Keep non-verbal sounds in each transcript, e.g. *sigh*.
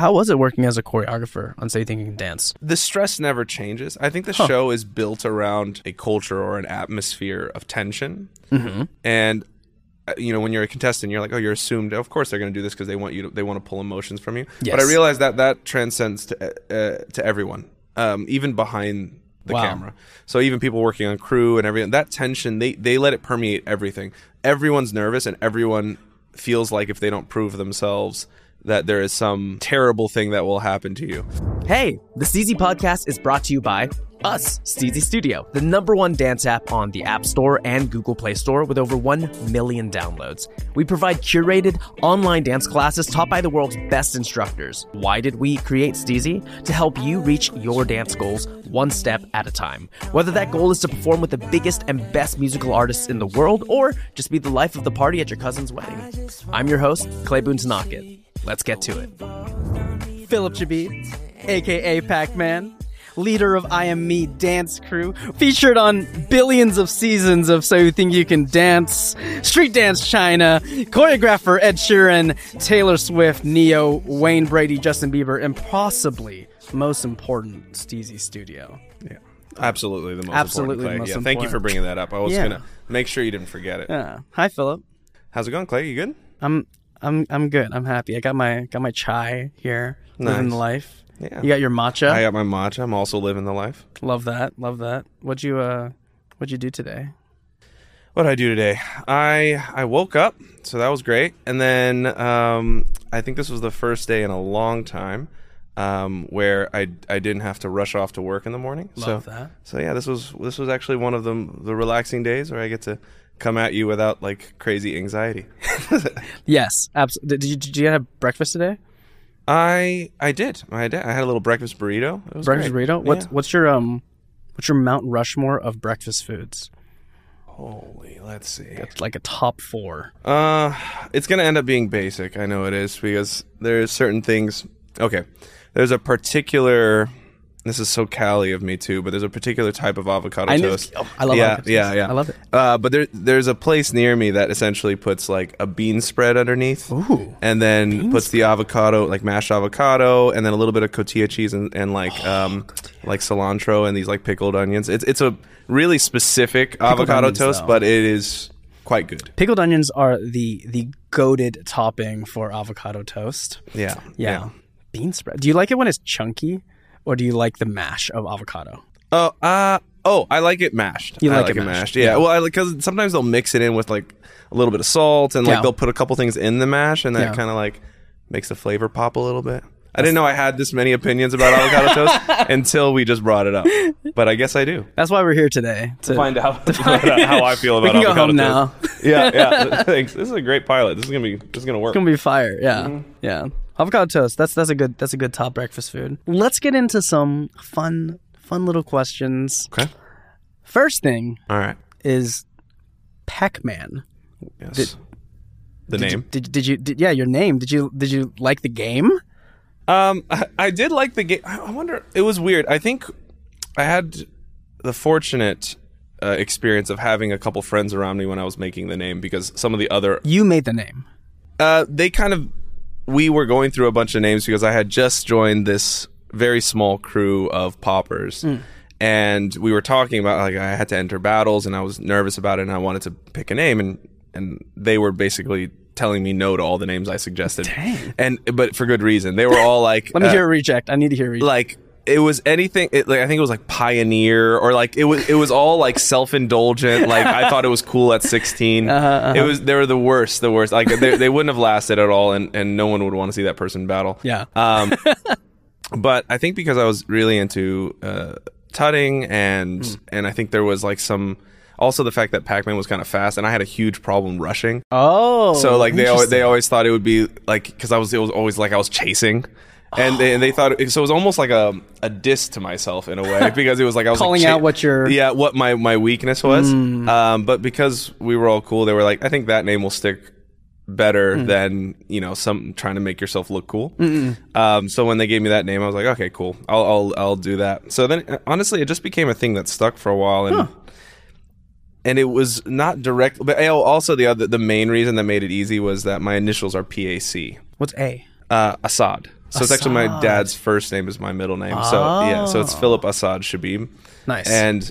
how was it working as a choreographer on Say Thinking Dance? The stress never changes. I think the show is built around a culture or an atmosphere of tension. Mm-hmm. And uh, you know, when you're a contestant, you're like, oh, you're assumed. Of course, they're going to do this because they want you. To, they want to pull emotions from you. Yes. But I realize that that transcends to uh, to everyone, um, even behind the Wow. camera. So even people working on crew and everything, that tension, they they let it permeate everything. Everyone's nervous, and everyone feels like if they don't prove themselves, that there is some terrible thing that will happen to you. Hey, the Steezy Podcast is brought to you by us, Steezy Studio, the number one dance app on the App Store and Google Play Store with over 1 million downloads. We provide curated online dance classes taught by the world's best instructors. Why did we create Steezy? To help you reach your dance goals one step at a time. Whether that goal is to perform with the biggest and best musical artists in the world or just be the life of the party at your cousin's wedding. I'm your host, Clay Boonthanakit. Let's get to it. Phillip Chbeeb, aka Pac Man, leader of I Am Me dance crew, featured on billions of seasons of So You Think You Can Dance, Street Dance China, choreographer Ed Sheeran, Taylor Swift, Ne-Yo, Wayne Brady, Justin Bieber, and possibly most important, Steezy Studio. Yeah. Absolutely the most Absolutely the important. Clay. most yeah, thank you for bringing that up. I was Yeah. gonna make sure you didn't forget it. Yeah. Hi, Philip. How's it going, Clay? You good? I'm I'm I'm good. I'm happy. I got my got my chai here, living the life. Yeah. You got your matcha. I got my matcha. I'm also living the life. Love that. Love that. What'd you uh what'd you do today? What did I do today? I I woke up, so that was great. And then um, I think this was the first day in a long time um, where I I didn't have to rush off to work in the morning. Love so that. so yeah, this was this was actually one of the the relaxing days where I get to come at you without like crazy anxiety. *laughs* Yes, absolutely. Did you did you have breakfast today? I I did. I did. I had a little breakfast burrito. Breakfast great. burrito. What's Yeah. what's your um what's your Mount Rushmore of breakfast foods? Holy, let's see. It's like a top four. Uh, it's gonna end up being basic. I know it is because there's certain things. Okay, there's a particular. This is so Cali of me too, but there's a particular type of avocado I knew- toast. oh, I love yeah, avocado yeah, toast. yeah. I love it. Uh, but there, there's a place near me that essentially puts like a bean spread underneath, Ooh. and then puts the avocado, like mashed avocado, and then a little bit of cotija cheese and, and like *gasps* um like cilantro and these like pickled onions. It's it's a really specific avocado onions, toast, though. but it is quite good. Pickled onions are the the goaded topping for avocado toast. Yeah, Yeah. Bean spread. Do you like it when it's chunky, or do you like the mash of avocado? Oh, uh, oh, I like it mashed. You I like it mashed, Yeah. yeah. Well, I like because sometimes they'll mix it in with like a little bit of salt, and like Yeah. they'll put a couple things in the mash, and that Yeah. kind of like makes the flavor pop a little bit. I didn't know I had this many opinions about avocado *laughs* toast until we just brought it up, but I guess I do. That's why we're here today. To, Find out *laughs* how I feel about *laughs* we can go avocado home now. toast. yeah, yeah. Thanks. This is a great pilot. This is gonna be this is gonna work. It's gonna be fire. Yeah, Mm-hmm. yeah. Avocado toast. That's that's a good that's a good top breakfast food. Let's get into some fun fun little questions. Okay. First thing All right. is Pac-Man. Yes. the Did you- name. did, did you did, yeah your name? Did you did you like the game? Um, I, I did like the game. I I wonder. It was weird. I think I had the fortunate uh, experience of having a couple friends around me when I was making the name because some of the other You made the name. uh, they kind of we were going through a bunch of names because I had just joined this very small crew of poppers. And we were talking about like I had to enter battles and I was nervous about it and I wanted to pick a name and and they were basically telling me no to all the names I suggested. Dang. And but for good reason. They were all like *laughs* Let me uh, hear a reject. I need to hear a reject. like it was anything it, like I think it was like pioneer or like it was it was all like *laughs* self-indulgent. Like I thought it was cool at 16 Uh-huh, it was they were the worst the worst. Like they, they wouldn't have lasted at all and and no one would want to see that person battle. Yeah. um *laughs* but I think because I was really into uh tutting and Hmm. and I think there was like some also the fact that Pac-Man was kind of fast and I had a huge problem rushing. Oh, so like they always, they always thought it would be like because I was it was always like I was chasing, and they, and they thought it, so it was almost like a a diss to myself in a way *laughs* because it was like I was Calling cha- out what your- yeah what my my weakness was. Um, but because we were all cool, they were like I think that name will stick better Hmm. than you know some trying to make yourself look cool. Um, so when they gave me that name, I was like okay cool I'll I'll I'll do that. So then honestly, it just became a thing that stuck for a while and and it was not direct. But also the other, the main reason that made it easy was that my initials are PAC, What's A? uh, Assad. So it's actually my dad's first name is my middle name. So yeah, so it's Oh. Phillip Assad Chbeeb. Nice. And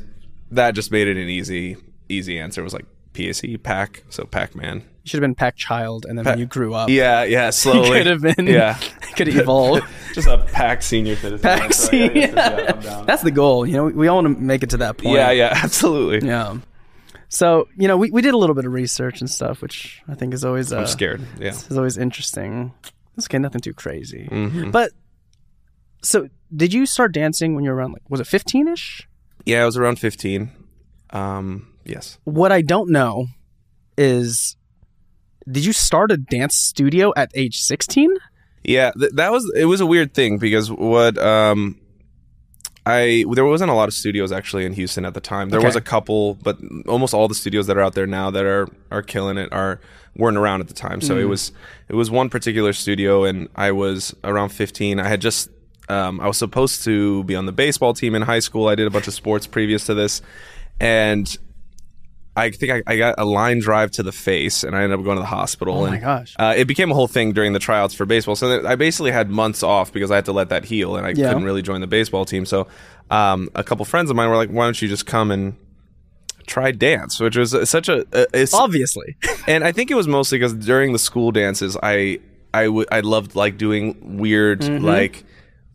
that just made it an easy easy answer. It was like PSE Pac, so Pac Man. You should have been Pac Child, and then when you grew up, Yeah, yeah, *laughs* slowly. could have been. Yeah. *laughs* could have evolved. *laughs* Just a Pac senior citizen. Pac That's right. Yeah, yeah, senior. yeah, That's the goal. You know, we all want to make it to that point. yeah, yeah, absolutely. Yeah. So you know, we, we did a little bit of research and stuff, which I think is always uh, I'm scared. Yeah. is always interesting. It's okay, nothing too crazy. Mhm. But so, did you start dancing when you were around like was it fifteen ish? Yeah, I was around 15. Um, yes. What I don't know is, did you start a dance studio at age sixteen? Yeah, th- that was it was a weird thing because what um I there wasn't a lot of studios actually in Houston at the time. There was a couple, but almost all the studios that are out there now that are are killing it are weren't around at the time. So it was it was one particular studio and I was around 15. I had just um, I was supposed to be on the baseball team in high school. I did a bunch of sports previous to this and I think I, I got a line drive to the face, and I ended up going to the hospital. Oh my and, gosh. Uh, it became a whole thing during the tryouts for baseball. So I basically had months off because I had to let that heal, and I Yeah. couldn't really join the baseball team. So um, a couple friends of mine were like, "Why don't you just come and try dance?" Which was such a, a it's, Obviously. *laughs* and I think it was mostly because during the school dances, I I would I loved like doing weird Mm-hmm. like.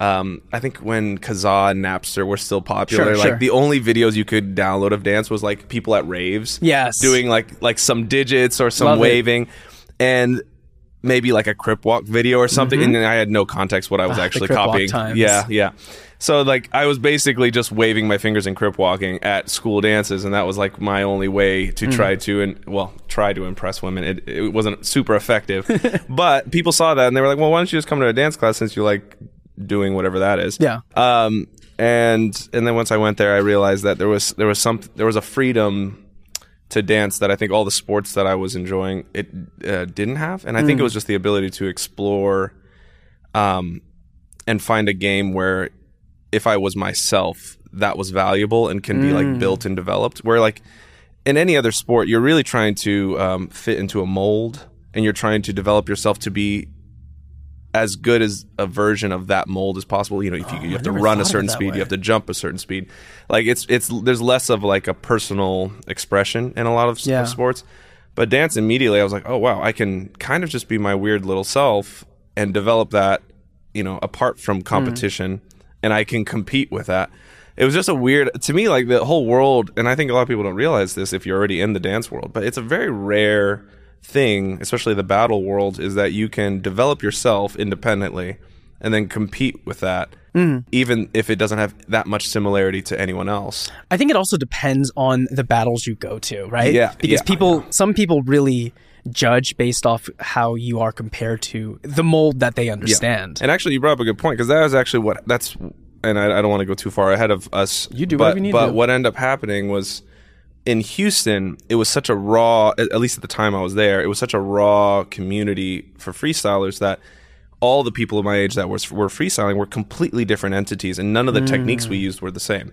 Um, I think when Kazaa and Napster were still popular, Sure, like sure. the only videos you could download of dance was like people at raves, Yes. doing like like some digits or some Love it. waving, and maybe like a crip walk video or something. And I had no context what I was Mm-hmm. Ah, actually copying. Yeah, yeah. So like I was basically just waving my fingers and crip walking at school dances, and that was like my only way to Mm. try to and well try to impress women. It, it wasn't super effective, *laughs* but people saw that and they were like, "Well, why don't you just come to a dance class since you like doing whatever that is?" Yeah. Um, and and then once I went there, I realized that there was there was some there was a freedom to dance that I think all the sports that I was enjoying it uh, didn't have, and I think it was just the ability to explore, um, and find a game where if I was myself, that was valuable and can be like built and developed. Where like in any other sport, you're really trying to um, fit into a mold, and you're trying to develop yourself to be as good as a version of that mold as possible. You know, if you, you have to run a certain speed, way. you have to jump a certain speed. Like it's it's there's less of like a personal expression in a lot of, Yeah. of sports. But dance immediately, I was like, oh wow, I can kind of just be my weird little self and develop that, you know, apart from Mm. competition, and I can compete with that. It was just a weird to me, like the whole world, and I think a lot of people don't realize this if you're already in the dance world, but it's a very rare thing, especially the battle world, is that you can develop yourself independently and then compete with that, Mm. even if it doesn't have that much similarity to anyone else. I think it also depends on the battles you go to, right? Yeah, Because yeah. people, some people really judge based off how you are compared to the mold that they understand. And actually, you brought up a good point because that was actually what that's. And I, I don't want to go too far ahead of us. You do but, need to But what ended up happening was in Houston, it was such a raw. At least at the time I was there, it was such a raw community for freestylers that all the people of my age that were, were freestyling were completely different entities, and none of the techniques Mm. we used were the same.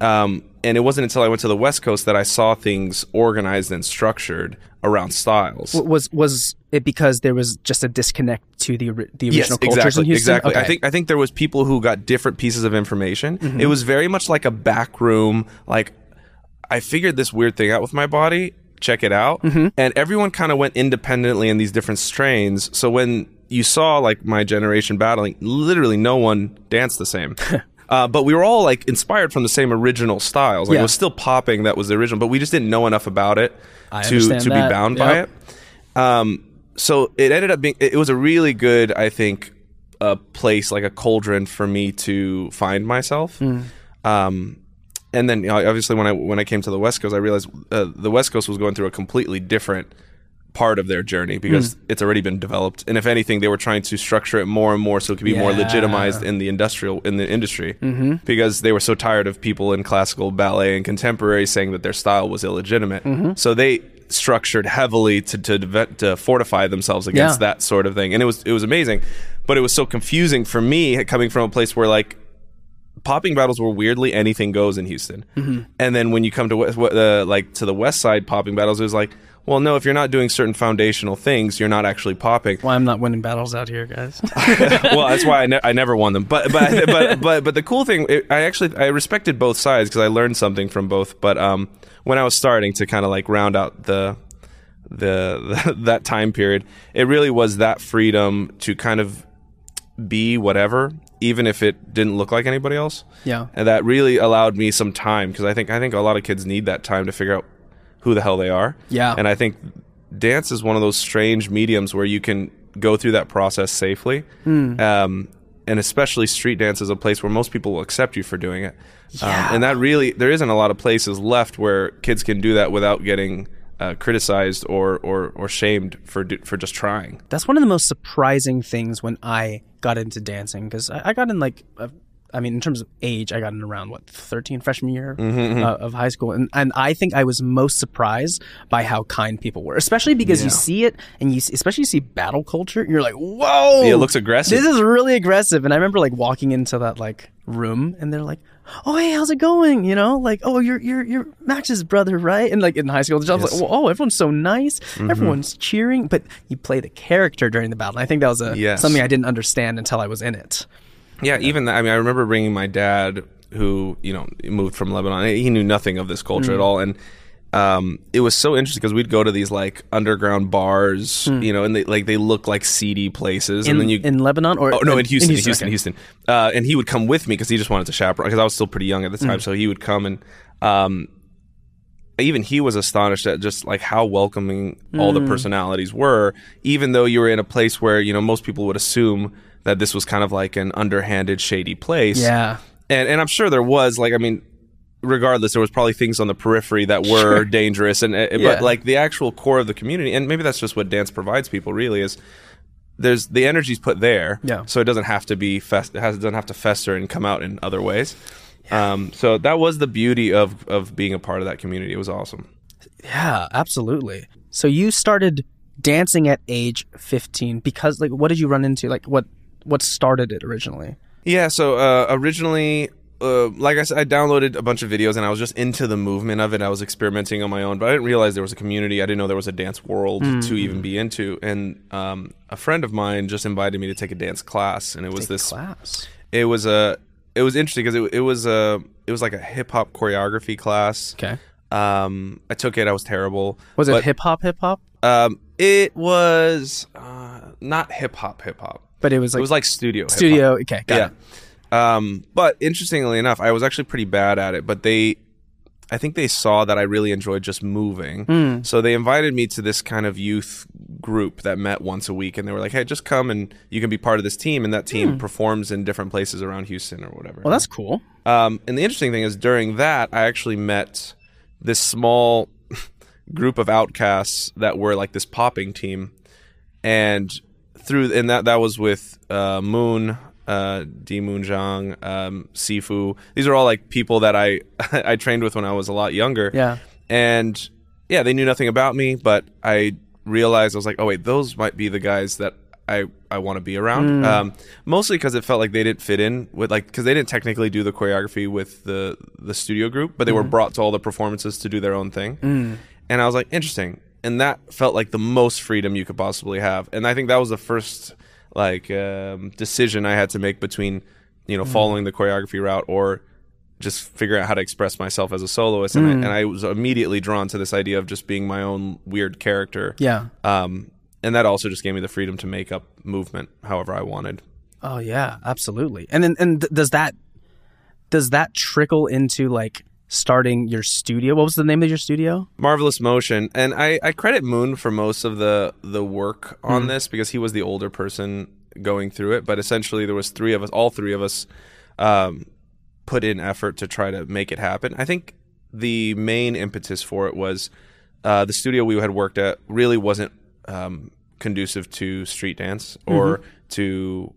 Um, and it wasn't until I went to the West Coast that I saw things organized and structured around styles. Was was it because there was just a disconnect to the the original cultures exactly, in Houston? Exactly. I think I think there was people who got different pieces of information. Mm-hmm. It was very much like a back room. Like I figured this weird thing out with my body. Check it out. Mm-hmm. And everyone kind of went independently in these different strains. So when you saw like my generation battling, literally no one danced the same. *laughs* Uh, but we were all like inspired from the same original styles. Like Yeah. it was still popping that was the original, but we just didn't know enough about it I to to that. be bound by it. Um, so it ended up being it was a really good i think a place like a cauldron for me to find myself Hmm. um, and then you know, obviously when i when i came to the west coast i realized uh, the west coast was going through a completely different part of their journey because Hmm. it's already been developed and if anything they were trying to structure it more and more so it could be more Yeah. Mm-hmm. legitimized in the industrial in the industry because they were so tired of people in classical ballet and contemporary saying that their style was illegitimate Mm-hmm. so they structured heavily to to, to fortify themselves against Yeah. that sort of thing and it was it was amazing but it was so confusing for me coming from a place where like popping battles were weirdly anything goes in Houston. Mm-hmm. And then when you come to uh, like to the west side popping battles, it was like, well, no, if you're not doing certain foundational things, you're not actually popping. Why I'm not winning battles out here, guys. *laughs* well, that's why I, ne- I never won them. But but but but but the cool thing, it, I actually I respected both sides because I learned something from both. But um, when I was starting to kind of like round out the, the the *laughs* that time period, it really was that freedom to kind of be whatever, even if it didn't look like anybody else. yeah. And that really allowed me some time because I think I think a lot of kids need that time to figure out who the hell they are. Yeah. And I think dance is one of those strange mediums where you can go through that process safely. Hmm. Um, and especially street dance is a place where most people will accept you for doing it. Yeah. Um, and that really, there isn't a lot of places left where kids can do that without getting uh, criticized or, or, or shamed for, for just trying. That's one of the most surprising things when I got into dancing because I, I got in like, uh, I mean, in terms of age, I got in around what 13 freshman year Mm-hmm, uh, of high school, and and I think I was most surprised by how kind people were, especially because you see it and you especially you see battle culture, and you're like, whoa, Yeah, it looks aggressive. This is really aggressive, and I remember like walking into that like room, and they're like. Oh hey, how's it going? You know, like oh you're you're you're Max's brother, right? And like in high school, I was like, oh everyone's so nice, Mm-hmm. everyone's cheering, but you play the character during the battle. And I think that was a Yes. something I didn't understand until I was in it. Yeah, even that. I mean, I remember bringing my dad, who you know moved from Lebanon. He knew nothing of this culture Mm. at all, and um, it was so interesting because we'd go to these like underground bars, you know, and they like they look like seedy places. In, and then you. in Lebanon or Oh no! In Houston, in Houston, okay. Houston, Uh, and he would come with me because he just wanted to chaperone. Because I was still pretty young at the time, so he would come and um, even he was astonished at just like how welcoming all the personalities were, even though you were in a place where you know most people would assume that this was kind of like an underhanded, shady place. Yeah, and and I'm sure there was like I mean, regardless, there was probably things on the periphery that were dangerous, and uh, Yeah. but like the actual core of the community, and maybe that's just what dance provides people. Really, is there's the energy's put there, Yeah. So it doesn't have to be fest, it has, it doesn't have to fester and come out in other ways. Um, so that was the beauty of of being a part of that community. It was awesome. yeah, absolutely. So you started dancing at age 15 because like what did you run into? Like what what started it originally? Yeah, so uh, originally, uh, like I said, I downloaded a bunch of videos and I was just into the movement of it. I was experimenting on my own, but I didn't realize there was a community. I didn't know there was a dance world to even be into. And um, a friend of mine just invited me to take a dance class, and it was this. Class. It was a. It was interesting because it, it was a. It was like a hip hop choreography class. Okay. Um, I took it. I was terrible. Was it hip hop hip hop? Um, it was uh, not hip hop. Hip hop. But it was like, It was like studio. studio. Okay, got yeah. it. Um, but interestingly enough, I was actually pretty bad at it. But they, I think they saw that I really enjoyed just moving. Hmm. So they invited me to this kind of youth group that met once a week, and they were like, "Hey, just come and you can be part of this team." And that team performs in different places around Houston or whatever. Well, that's cool. Um, and the interesting thing is, during that, I actually met this small *laughs* group of outcasts that were like this popping team, and through and that that was with uh, Moon, uh, Di Moon Zhang, um, Sifu. These are all like people that I *laughs* I trained with when I was a lot younger. Yeah. and yeah, they knew nothing about me, but I realized I was like, oh wait, those might be the guys that I I want to be around. Um, mostly because it felt like they didn't fit in with like because they didn't technically do the choreography with the the studio group, but they were brought to all the performances to do their own thing. And I was like, interesting. And that felt like the most freedom you could possibly have. And I think that was the first like um, decision I had to make between you know following the choreography route or just figure out how to express myself as a soloist. And, I, and I was immediately drawn to this idea of just being my own weird character. Yeah. Um, and that also just gave me the freedom to make up movement however I wanted. Oh yeah, absolutely. And then and th- does that does that trickle into like starting your studio? What was the name of your studio? Marvelous Motion, and I, I credit Moon for most of the the work on this because he was the older person going through it. But essentially, there was three of us, all three of us, um, put in effort to try to make it happen. I think the main impetus for it was uh, the studio we had worked at really wasn't um, conducive to street dance or to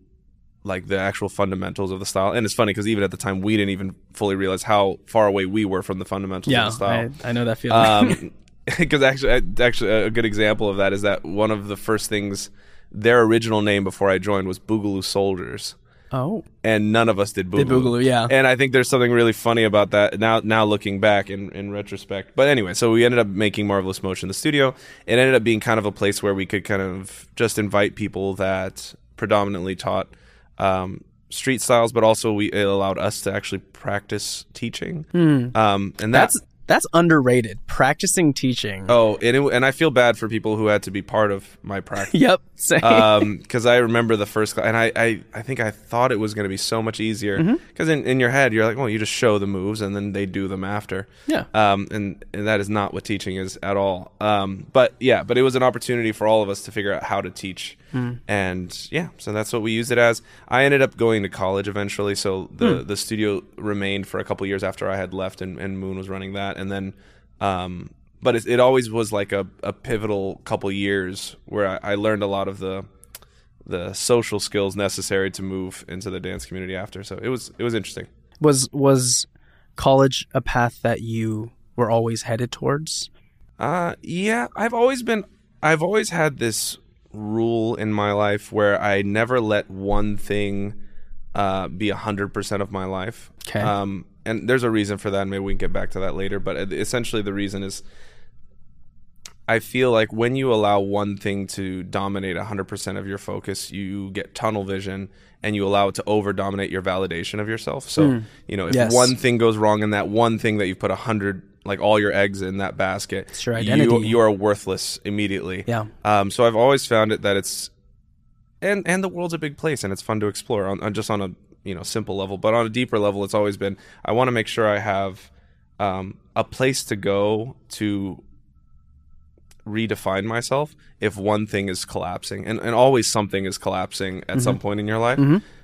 like the actual fundamentals of the style. And it's funny because even at the time, we didn't even fully realize how far away we were from the fundamentals of the style I, I know that feeling. Um, *laughs* *laughs* because actually, actually, a good example of that is that one of the first things their original name before I joined was Boogaloo Soldiers. Oh, and none of us did boogaloo. Did Boogaloo, yeah. And I think there's something really funny about that now. Now looking back in, in retrospect, but anyway, so we ended up making marvelous motion the studio. It ended up being kind of a place where we could kind of just invite people that predominantly taught um, street styles, but also we it allowed us to actually practice teaching. Um, and that's that's that's underrated. Practicing teaching. oh, and it, and I feel bad for people who had to be part of my practice. *laughs* Yep. Same. um because i remember the first class and I, I i think i thought it was going to be so much easier Mm-hmm. because in, in your head you're like well you just show the moves and then they do them after Yeah. um and, and that is not what teaching is at all um but yeah but it was an opportunity for all of us to figure out how to teach Hmm. and yeah so that's what we used it as i ended up going to college eventually so the Hmm. the studio remained for a couple years after i had left and, and moon was running that and then um but it, it always was like a, a pivotal couple years where I, I learned a lot of the the social skills necessary to move into the dance community after. So it was it was interesting. was was college a path that you were always headed towards? Uh yeah, I've always been I've always had this rule in my life where I never let one thing uh, be a hundred percent of my life. 'Kay. Um, and there's a reason for that. and Maybe we can get back to that later. But essentially, the reason is I feel like when you allow one thing to dominate 100% of your focus, you get tunnel vision and you allow it to over dominate your validation of yourself. So, you know, if. Yes. one thing goes wrong in that one thing that you've put 100 like all your eggs in that basket, It's your you- identity. You, are worthless immediately. Yeah. Um, so I've always found it that it's and and the world's a big place and it's fun to explore on, on just on a you know simple level, but on a deeper level, it's always been I want to make sure I have um, a place to go to redefine myself if one thing is collapsing and, and always something is collapsing at some point in your life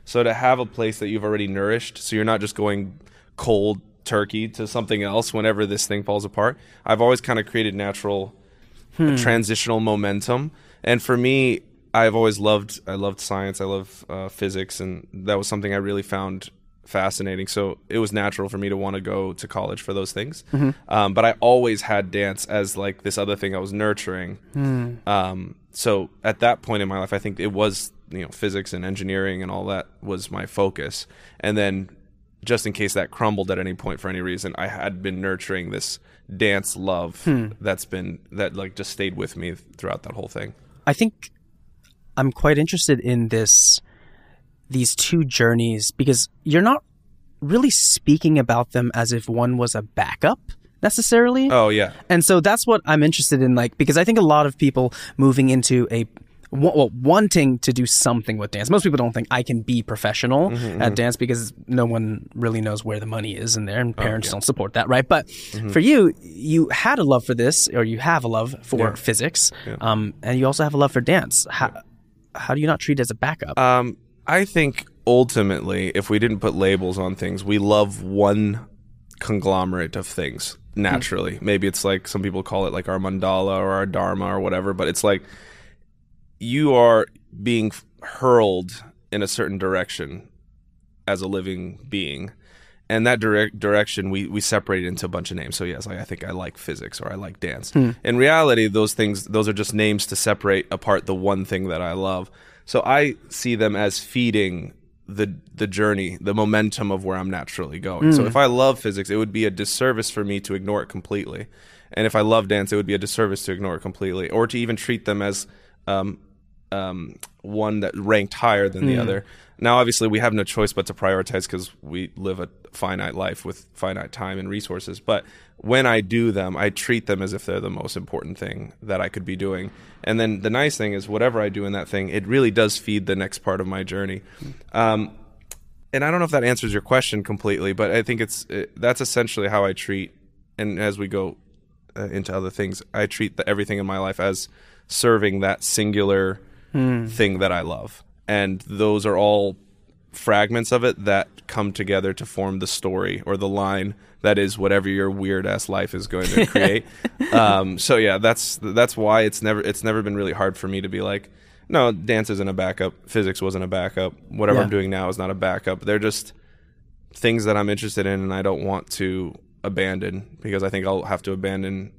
so to have a place that you've already nourished so you're not just going cold turkey to something else whenever this thing falls apart. I've always kind of created natural transitional momentum. And for me i've always loved i loved science. I love uh, physics and that was something i really found fascinating. So it was natural for me to want to go to college for those things. Um, but i always had dance as like this other thing i was nurturing. Um, so at that point in my life i think it was you know physics and engineering and all that was my focus. And then just in case that crumbled at any point for any reason i had been nurturing this dance love hmm. that's been that like just stayed with me throughout that whole thing. I think I'm quite interested in this these two journeys because you're not really speaking about them as if one was a backup necessarily. oh yeah. And so that's what I'm interested in, like, because I think a lot of people moving into a well, wanting to do something with dance. Most people don't think I can be professional at dance because no one really knows where the money is in there, and parents don't support that, right? But for you, you had a love for this, or you have a love for physics, um, and you also have a love for dance. How, how do you not treat it as a backup? Um, I think ultimately, if we didn't put labels on things, we love one conglomerate of things naturally. Maybe it's like some people call it like our mandala or our dharma or whatever, but it's like you are being hurled in a certain direction as a living being. And that direct direction we, we separate into a bunch of names. So yes, like I think I like physics or I like dance. In reality, those things those are just names to separate apart the one thing that I love. So I see them as feeding the the journey, the momentum of where I'm naturally going. So if I love physics, it would be a disservice for me to ignore it completely. And if I love dance, it would be a disservice to ignore it completely, or to even treat them as um, um, one that ranked higher than the other. Now, obviously, we have no choice but to prioritize because we live a finite life with finite time and resources. But when I do them, I treat them as if they're the most important thing that I could be doing. And then the nice thing is, whatever I do in that thing, it really does feed the next part of my journey. Um, and I don't know if that answers your question completely, but I think it's it, that's essentially how I treat. And as we go uh, into other things, I treat the, everything in my life as serving that singular thing that I love, and those are all fragments of it that come together to form the story or the line that is whatever your weird ass life is going to *laughs* create. um, so yeah, that's that's why it's never it's never been really hard for me to be like, no, dance isn't a backup, physics wasn't a backup, whatever Yeah. I'm doing now is not a backup. They're just things that I'm interested in and I don't want to abandon because I think I'll have to abandon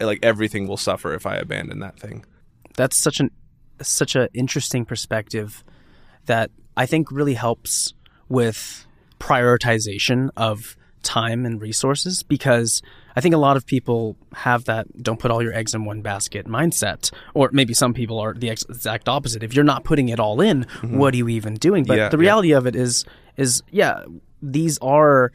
like everything will suffer if I abandon that thing. That's such an such an interesting perspective that I think really helps with prioritization of time and resources because I think a lot of people have that don't put all your eggs in one basket mindset. Or maybe some people are the exact opposite. If you're not putting it all in, what are you even doing? But Mm-hmm. Yeah, the yeah. reality of it is is yeah, these are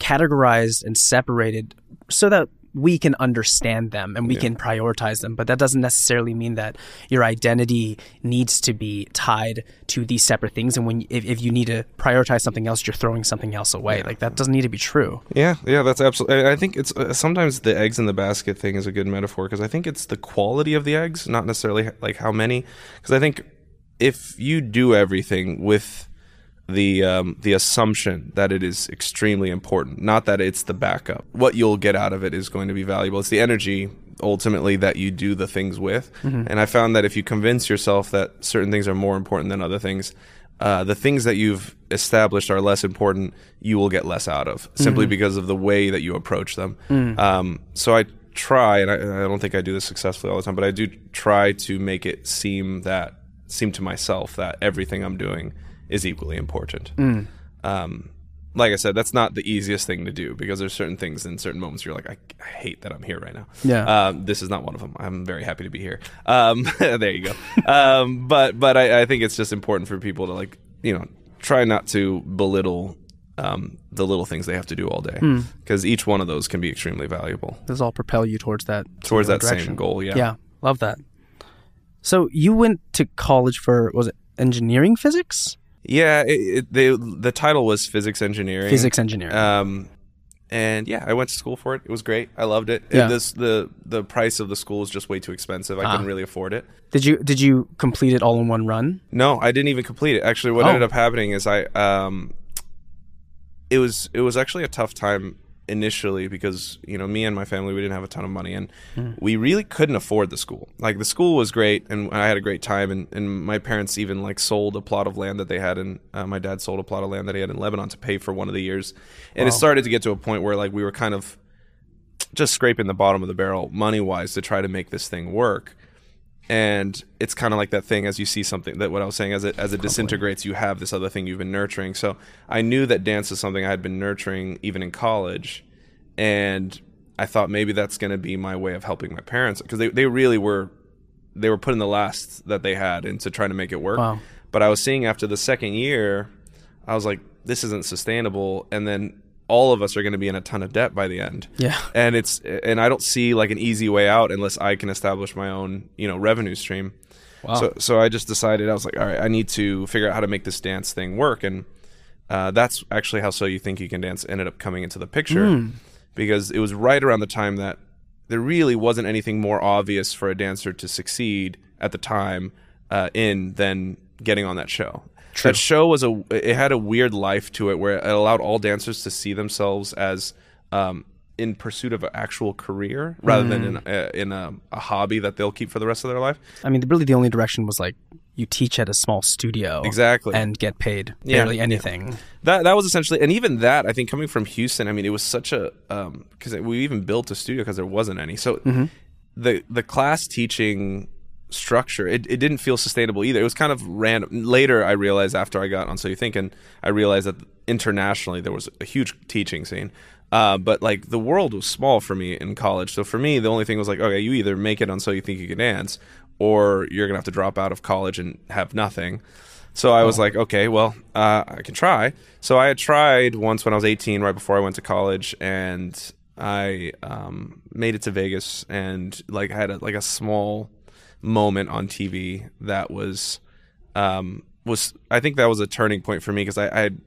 categorized and separated so that we can understand them and we can prioritize them. But that doesn't necessarily mean that your identity needs to be tied to these separate things. And when if, if you need to prioritize something else, you're throwing something else away. Like that doesn't need to be true. Yeah, yeah, that's absolutely. I think it's uh, sometimes the eggs in the basket thing is a good metaphor because I think it's the quality of the eggs, not necessarily like how many. Because I think if you do everything with the um, the assumption that it is extremely important, not that it's the backup, what you'll get out of it is going to be valuable. It's the energy ultimately that you do the things with. And I found that if you convince yourself that certain things are more important than other things, uh, the things that you've established are less important, you will get less out of simply because of the way that you approach them. Um, so I try, and I, I don't think I do this successfully all the time, but I do try to make it seem that seem to myself that everything I'm doing is equally important. Um, like I said, that's not the easiest thing to do because there's certain things in certain moments you're like, I, I hate that I'm here right now. Yeah. Um, this is not one of them. I'm very happy to be here. Um, *laughs* there you go. um, but but I, I think it's just important for people to like you know try not to belittle um, the little things they have to do all day because each one of those can be extremely valuable This all propel you towards that towards that direction. same goal. Yeah. Yeah, love that. So you went to college for was it engineering physics? Yeah. It, it, they, the title was physics engineering. Physics engineering. Um, and yeah, I went to school for it. It was great. I loved it. Yeah. This the the price of the school was just way too expensive. I Ah. couldn't really afford it. did you did you complete it all in one run? No, I didn't even complete it. Actually, what Oh. ended up happening is I um, it was it was actually a tough time initially because you know me and my family we didn't have a ton of money and we really couldn't afford the school. Like the school was great and I had a great time and, and my parents even like sold a plot of land that they had and uh, my dad sold a plot of land that he had in Lebanon to pay for one of the years. And it started to get to a point where like we were kind of just scraping the bottom of the barrel money wise to try to make this thing work and it's kind of like that thing as you see something that what I was saying as it as it disintegrates you have this other thing you've been nurturing. So I knew that dance is something I had been nurturing even in college and I thought maybe that's going to be my way of helping my parents because they, they really were they were putting the last that they had into trying to make it work. Wow. but I was seeing after the second year I was like this isn't sustainable. And then all of us are going to be in a ton of debt by the end Yeah. and it's and I don't see like an easy way out unless I can establish my own you know revenue stream. Wow. So so I just decided I was like, all right, I need to figure out how to make this dance thing work, and uh, that's actually how So You Think You Can Dance ended up coming into the picture because it was right around the time that there really wasn't anything more obvious for a dancer to succeed at the time uh, in than getting on that show. That show was a it had a weird life to it where it allowed all dancers to see themselves as um, in pursuit of an actual career rather than in mm. a, in a, a hobby that they'll keep for the rest of their life. I mean, really, the only direction was like you teach at a small studio, Exactly. and get paid Yeah. barely anything. That that was essentially, and even that, I think, coming from Houston, I mean, it was such a um, because we even built a studio because there wasn't any. So mm-hmm. the the class teaching structure, it, it didn't feel sustainable either. It was kind of random. Later, I realized after I got on So You Think, and I realized that internationally there was a huge teaching scene. Uh, but like the world was small for me in college. So for me, the only thing was like, okay, you either make it on So You Think You Can Dance, or you're gonna have to drop out of college and have nothing. So I was like, okay, well, uh, I can try. So I had tried once when I was 18, right before I went to college, and I um, made it to Vegas and like had a, like a small moment on TV that was um, was I think that was a turning point for me because I, I had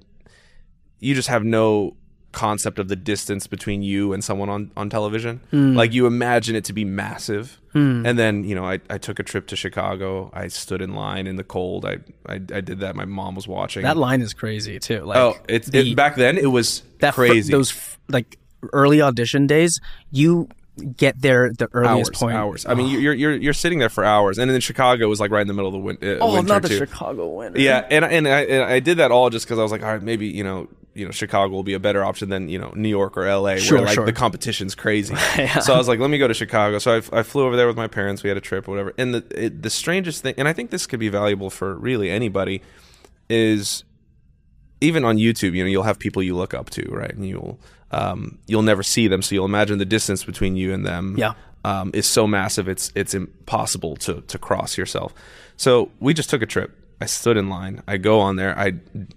you just have no concept of the distance between you and someone on, on television. Like you imagine it to be massive. And then, you know, I, I took a trip to Chicago. I stood in line in the cold. I, I, I did that. My mom was watching. That line is crazy too. Like, oh, it's it, back then it was that crazy. those f- like early audition days, you get there the earliest hours, point. hours. I mean, you're you're you're sitting there for hours, and then Chicago was like right in the middle of the win- uh, oh, winter not the too. Chicago winter. Yeah, and and I, and I did that all just because I was like, all right, maybe you know, you know, Chicago will be a better option than you know New York or L.A. Sure, where like sure. the competition's crazy. *laughs* Yeah. So I was like, let me go to Chicago. So I, I flew over there with my parents. We had a trip or whatever. And the it, the strangest thing, and I think this could be valuable for really anybody. is even on YouTube, you know, you'll have people you look up to, right? And you'll um, you'll never see them, so you'll imagine the distance between you and them Yeah. um, is so massive it's it's impossible to to cross yourself. So we just took a trip. I stood in line. I go on there. I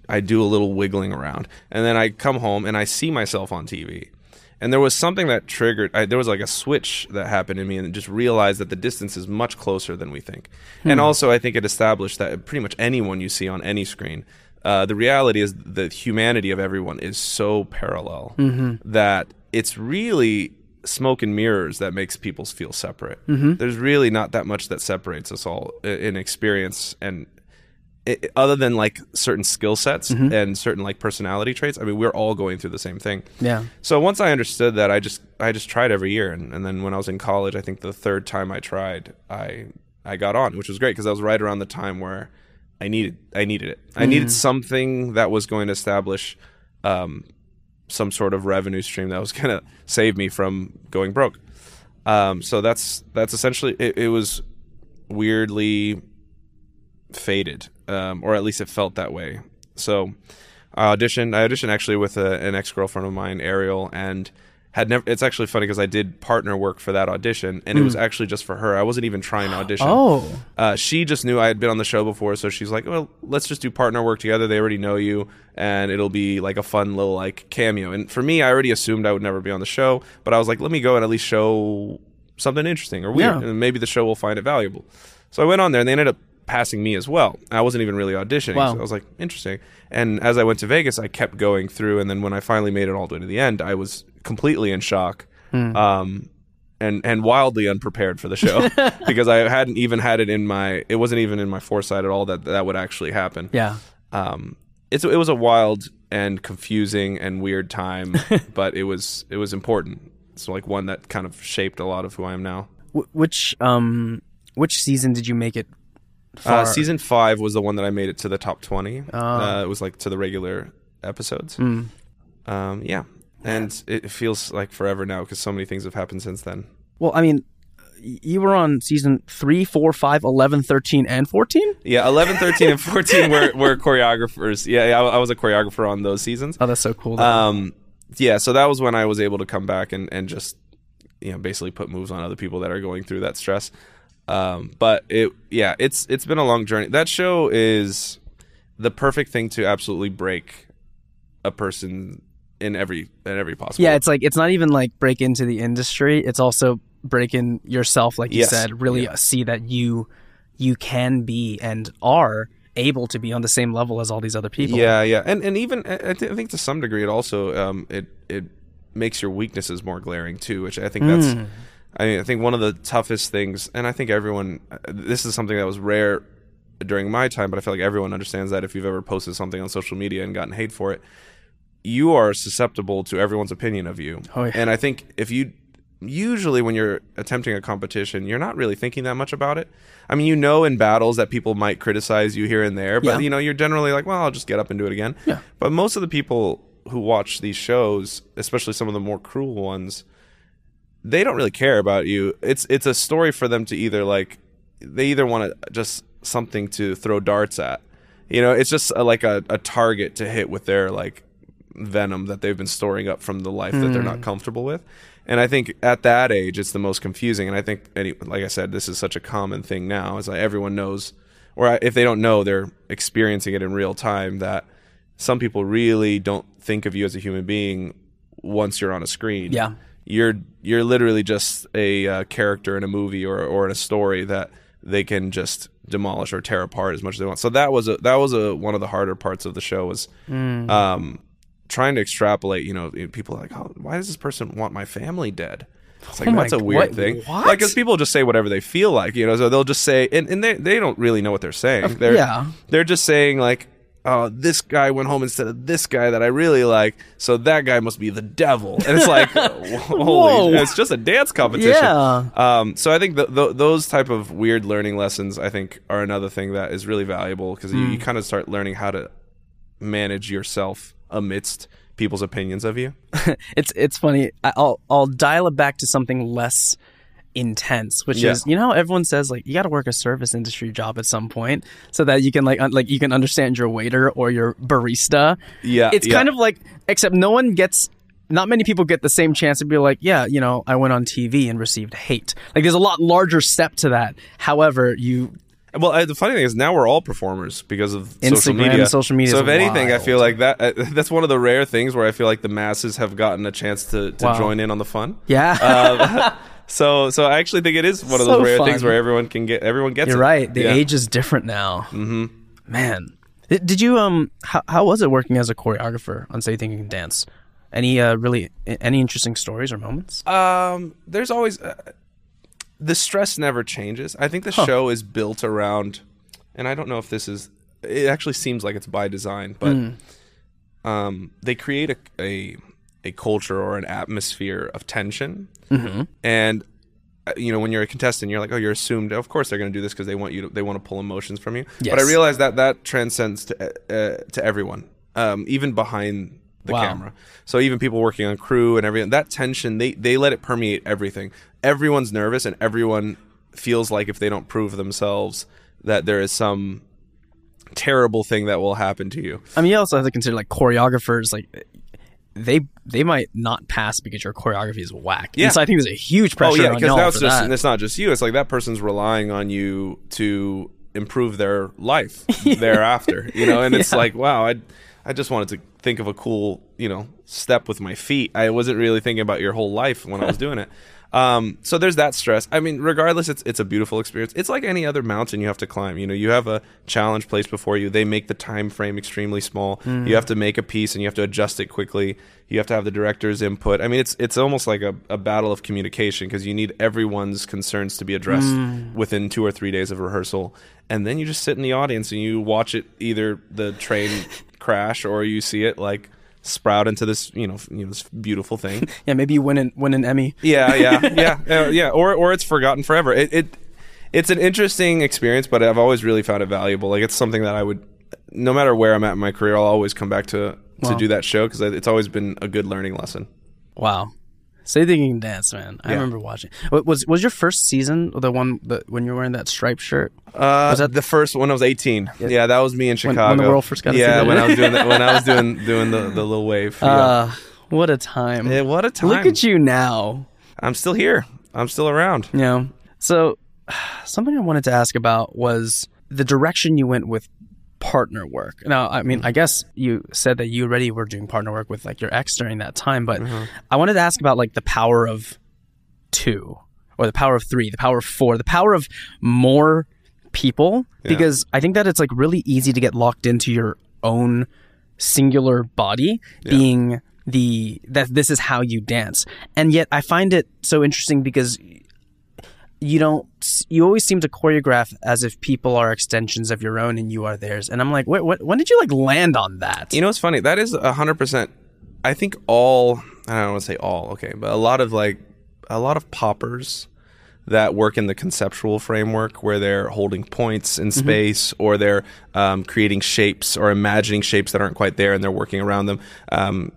I do a little wiggling around, and then I come home and I see myself on TV. And there was something that triggered. I, there was like a switch that happened in me, and just realized that the distance is much closer than we think. And also, I think it established that pretty much anyone you see on any screen, uh, the reality is the humanity of everyone is so parallel mm-hmm. that it's really smoke and mirrors that makes people feel separate. Mm-hmm. There's really not that much that separates us all in experience and it, other than like certain skill sets mm-hmm. and certain like personality traits. I mean, we're all going through the same thing. Yeah. So once I understood that, I just I just tried every year, and, and then when I was in college, I think the third time I tried, I I got on, which was great because I was right around the time where I needed I needed it. I needed something that was going to establish um, some sort of revenue stream that was *laughs* going to save me from going broke. Um, so that's that's essentially it, it was weirdly faded, um, or at least it felt that way. So I auditioned. I auditioned actually with a, an ex girlfriend of mine, Ariel, and had never. It's actually funny because I did partner work for that audition, and it was actually just for her. I wasn't even trying to audition. Oh. Uh, she just knew I had been on the show before, so she's like, "Well, let's just do partner work together. They already know you, and it'll be like a fun little like cameo." And for me, I already assumed I would never be on the show, but I was like, "Let me go and at least show something interesting or weird, Yeah. and maybe the show will find it valuable." So I went on there, and they ended up passing me as well. I wasn't even really auditioning. Wow. So I was like, "Interesting." And as I went to Vegas, I kept going through, and then when I finally made it all the way to the end, I was completely in shock. Um, and and wildly unprepared for the show *laughs* because I hadn't even had it in my it wasn't even in my foresight at all that that would actually happen. Yeah. Um, it's it was a wild and confusing and weird time, *laughs* but it was it was important. It's like one that kind of shaped a lot of who I am now. Wh- which um which season did you make it? Uh, season five was the one that I made it to the top twenty. Uh, it was like to the regular episodes. Um, yeah, and it feels like forever now because so many things have happened since then. Well, I mean, you were on season 3, 4, 5, 11, 13, and 14? Yeah, 11, 13, and 14 were, were choreographers. Yeah, yeah, I, I was a choreographer on those seasons. Oh, that's so cool. Um, yeah, so that was when I was able to come back and, and just, you know, basically put moves on other people that are going through that stress. Um, but it, yeah, it's it's been a long journey. That show is the perfect thing to absolutely break a person in every in every possible. yeah, it's like it's not even like break into the industry. It's also break in yourself, like you Yes. said. Really see that you you can be and are able to be on the same level as all these other people. Yeah, yeah, and and even I, thi- I think to some degree it also um, it it makes your weaknesses more glaring too, which I think that's. I mean, I think one of the toughest things, and I think everyone, uh, this is something that was rare during my time, but I feel like everyone understands that if you've ever posted something on social media and gotten hate for it, you are susceptible to everyone's opinion of you. Oh, yeah. And I think if you usually when you're attempting a competition, you're not really thinking that much about it. I mean, you know in battles that people might criticize you here and there, but Yeah. you know, you're generally like, well, I'll just get up and do it again. Yeah. But most of the people who watch these shows, especially some of the more cruel ones, they don't really care about you. It's it's a story for them to either like they either want to just something to throw darts at. You know, it's just a, like a, a target to hit with their like venom that they've been storing up from the life that they're not comfortable with. And I think at that age, it's the most confusing. And I think, any, like I said, this is such a common thing now. It's like everyone knows, or if they don't know, they're experiencing it in real time. That some people really don't think of you as a human being once you're on a screen. Yeah. you're you're literally just a uh, character in a movie or or in a story that they can just demolish or tear apart as much as they want. So that was a that was a one of the harder parts of the show was um, trying to extrapolate. You know, people are like, oh, why does this person want my family dead? It's like Oh my that's a weird what- thing. what? Like, because people just say whatever they feel like, you know. So they'll just say, and, and they they don't really know what they're saying. They're, yeah. they're just saying like, oh, this guy went home instead of this guy that I really like, so that guy must be the devil. And it's like, *laughs* *laughs* holy, it's just a dance competition. Yeah. Um, so I think th- th- those type of weird learning lessons, I think, are another thing that is really valuable because you, you Hmm. kind of start learning how to manage yourself amidst people's opinions of you. *laughs* it's it's funny. I'll I'll dial it back to something less intense which Yeah. is you know everyone says like you got to work a service industry job at some point so that you can like un- like you can understand your waiter or your barista Yeah, it's yeah. kind of like except no one gets not many people get the same chance to be like yeah you know i went on tv and received hate like there's a lot larger step to that however you Well, I, the funny thing is now we're all performers because of social media. social media So is if anything, I feel like that uh, *laughs* that's one of the rare things where I feel like the masses have gotten a chance to, to Wow. join in on the fun. yeah Um, *laughs* so so I actually think it is one of So those rare fun. things where everyone can get everyone gets You're it. right. The Yeah. age is different now. Mm-hmm. Man, did, did you um? How, how was it working as a choreographer on Say Thinking Dance? Any uh really any interesting stories or moments? Um, there's always uh, the stress never changes. I think the show is built around, and I don't know if this is. It actually seems like it's by design, but um, they create a, a a culture or an atmosphere of tension, and uh, you know when you're a contestant, you're like, oh, you're assumed. Of course, they're going to do this because they want you. To, they want to pull emotions from you. But I realize that that transcends to uh, to everyone, um, even behind the Wow. camera. So even people working on crew and everything, that tension, they they let it permeate everything. Everyone's nervous, and everyone feels like if they don't prove themselves, that there is some terrible thing that will happen to you. I mean, you also have to consider like choreographers, like they they might not pass because your choreography is whack. Yeah. And so I think there's a huge oh, pressure oh yeah, because now it's just that. it's not just you. It's like that person's relying on you to improve their life *laughs* thereafter. You know, and it's like wow, I I just wanted to think of a cool you know step with my feet. I wasn't really thinking about your whole life when I was *laughs* doing it. Um, so there's that stress. I mean, regardless, it's it's a beautiful experience. It's like any other mountain you have to climb. You know, you have a challenge placed before you. They make the time frame extremely small. You have to make a piece and you have to adjust it quickly. You have to have the director's input. I mean, it's it's almost like a, a battle of communication because you need everyone's concerns to be addressed within two or three days of rehearsal, and then you just sit in the audience and you watch it either the train *laughs* crash or you see it like sprout into this you know you know this beautiful thing. *laughs* yeah, maybe you win an win an Emmy. Yeah, yeah, *laughs* yeah, yeah, yeah. Or or it's forgotten forever. It, it it's an interesting experience, but I've always really found it valuable. Like it's something that I would, no matter where I'm at in my career, I'll always come back to to Wow. do that show because it's always been a good learning lesson. Wow. Say can Dance, man. I Yeah. remember watching. Was was your first season the one that when you were wearing that striped shirt? Uh, Was that- the first when I was 18? Yeah, that was me in Chicago. when Chicago. the world first got yeah, when I was doing the, when I was doing *laughs* doing the the little wave. yeah. Uh, what a time. Yeah, what a time! Look at you now. I'm still here. I'm still around. Yeah. So, *sighs* something I wanted to ask about was the direction you went with partner work. Now, I mean, mm-hmm. I guess you said that you already were doing partner work with like your ex during that time, but mm-hmm. I wanted to ask about like the power of two or the power of three, the power of four, the power of more people because I think that it's like really easy to get locked into your own singular body being the that this is how you dance. And yet I find it so interesting because you don't you always seem to choreograph as if people are extensions of your own and you are theirs. And I'm like, what, what when did you like land on that? You know what's funny? That is hundred percent. I think all I don't want to say all, okay, but a lot of like a lot of poppers that work in the conceptual framework where they're holding points in space or they're um, creating shapes or imagining shapes that aren't quite there and they're working around them. Um,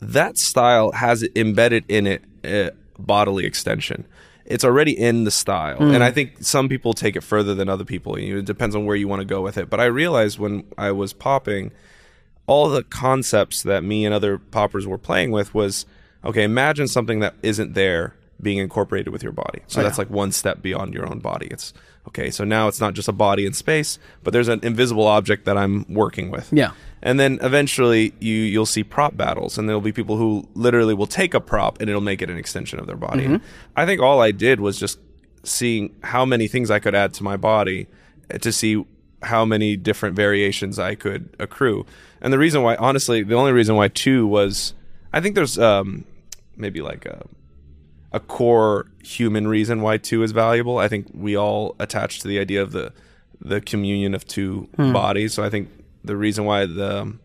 that style has embedded in it uh, bodily extension. It's already in the style, and hmm. I think some people take it further than other people. It depends on where you want to go with it. But I realized when I was popping, all the concepts that me and other poppers were playing with was okay. Imagine something that isn't there being incorporated with your body. So oh, that's like one step beyond your own body. It's okay. So now it's not just a body in space, but there's an invisible object that I'm working with. Yeah. And then eventually you you'll see prop battles and there'll be people who literally will take a prop and it'll make it an extension of their body. Mm-hmm. I think all I did was just seeing how many things I could add to my body uh, to see how many different variations I could accrue. And the reason why honestly the only reason why 2 was I think there's um maybe like a a core human reason why two is valuable. I think we all attach to the idea of the the communion of two bodies. So I think the reason why the um,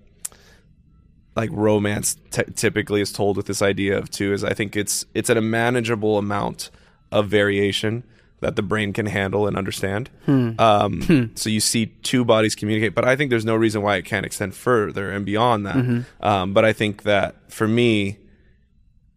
like romance t- typically is told with this idea of two is I think it's it's at a manageable amount of variation that the brain can handle and understand. Hmm. Um, hmm. So you see two bodies communicate, but I think there's no reason why it can't extend further and beyond that. Mm-hmm. Um, but I think that for me,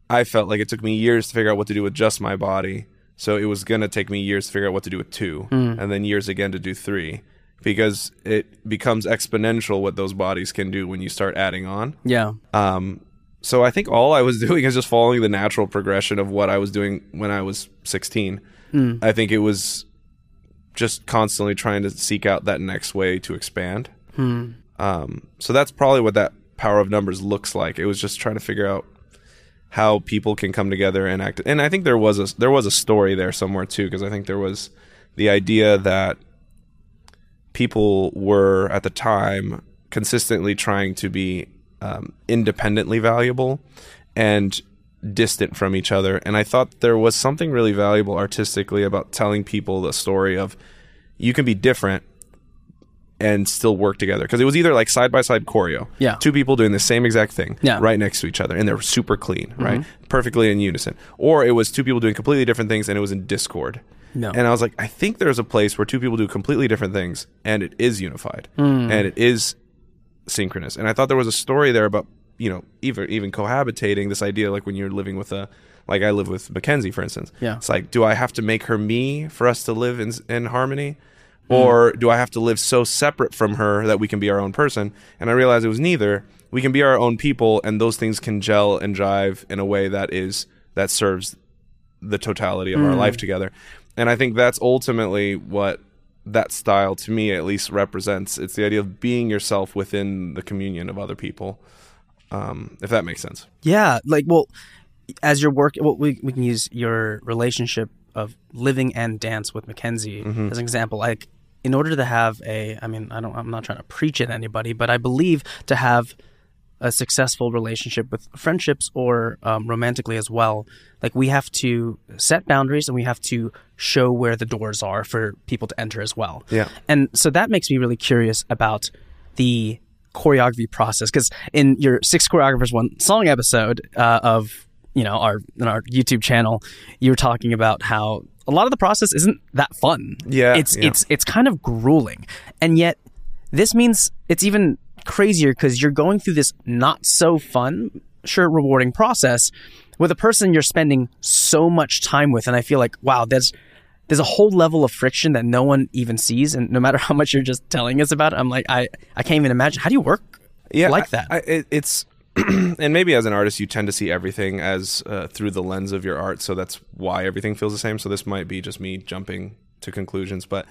I felt like it took me years to figure out what to do with just my body. So it was going to take me years to figure out what to do with two, hmm. and then years again to do three, because it becomes exponential what those bodies can do when you start adding on. Yeah. Um, so I think all I was *laughs* doing is just following the natural progression of what I was doing when I was 16. I think it was just constantly trying to seek out that next way to expand. Um, so that's probably what that power of numbers looks like. It was just trying to figure out how people can come together and act. And I think there was a there was a story there somewhere too, because I think there was the idea that people were at the time consistently trying to be um, independently valuable and distant from each other. And I thought there was something really valuable artistically about telling people the story of you can be different and still work together because it was either like side by side choreo Yeah. two people doing the same exact thing Yeah. right next to each other and they're super clean right perfectly in unison or it was two people doing completely different things and it was in discord No. and i was like i think there's a place where two people do completely different things and it is unified hmm. and it is synchronous and i thought there was a story there about you know even even cohabitating this idea like when you're living with a like i live with mackenzie for instance Yeah. it's like do i have to make her me for us to live in in harmony hmm. or do I have to live so separate from her that we can be our own person? And I realized it was neither. We can be our own people, and those things can gel and jive in a way that is that serves the totality of our hmm. life together. And I think that's ultimately what that style, to me at least, represents. It's the idea of being yourself within the communion of other people. Um, if that makes sense. Yeah, like well, as your work, well, we we can use your relationship of living and dance with Mackenzie as an example. Like, in order to have a, I mean, I don't, I'm not trying to preach at anybody, but I believe to have a successful relationship with friendships or um, romantically as well, like we have to set boundaries and we have to show where the doors are for people to enter as well. Yeah. And so that makes me really curious about the choreography process because in your six choreographers one song episode uh, of you know our in our YouTube channel, you were talking about how a lot of the process isn't that fun. Yeah, it's yeah. it's it's kind of grueling, and yet this means it's even crazier because you're going through this not so fun, sure rewarding process with a person you're spending so much time with, and I feel like wow, there's there's a whole level of friction that no one even sees, and no matter how much you're just telling us about it, I'm like I I can't even imagine how do you work yeah, like that. I, it, it's *clears throat* and maybe as an artist you tend to see everything as uh, through the lens of your art so that's why everything feels the same so this might be just me jumping to conclusions but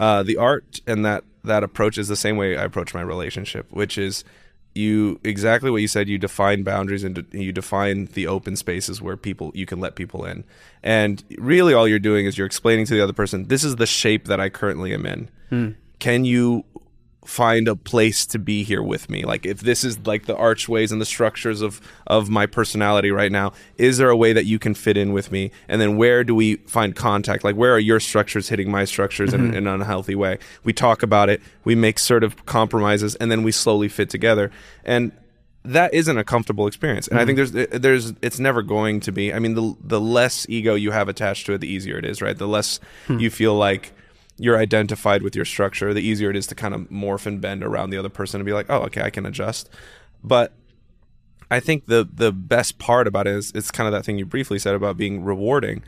uh, the art and that that approach is the same way i approach my relationship which is you exactly what you said you define boundaries and de- you define the open spaces where people you can let people in. And really all you're doing is you're explaining to the other person this is the shape that i currently am in. Can you find a place to be here with me. Like if this is like the archways and the structures of of my personality right now is there a way that you can fit in with me? And then where do we find contact? Like where are your structures hitting my structures in, mm-hmm. in an unhealthy way? We talk about it. We make sort of compromises and then we slowly fit together. And that isn't a comfortable experience. And i think mm-hmm. there's eh, there's it's never going to be. I mean the the less ego you have attached to it the easier it is right? The less hmm. you feel like you're identified with your structure, the easier it is to kind of morph and bend around the other person and be like, oh, okay, I can adjust. But I think the the best part about it is it's kind of that thing you briefly said about being rewarding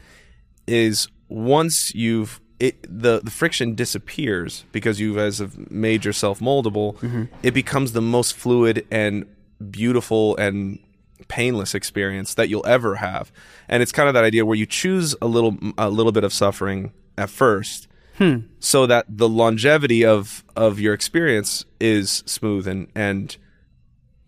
is once you've it the, the friction disappears because you guys have made yourself moldable, mm-hmm. it becomes the most fluid and beautiful and painless experience that you'll ever have. And it's kind of that idea where you choose a little a little bit of suffering at first so that the longevity of of your experience is smooth and and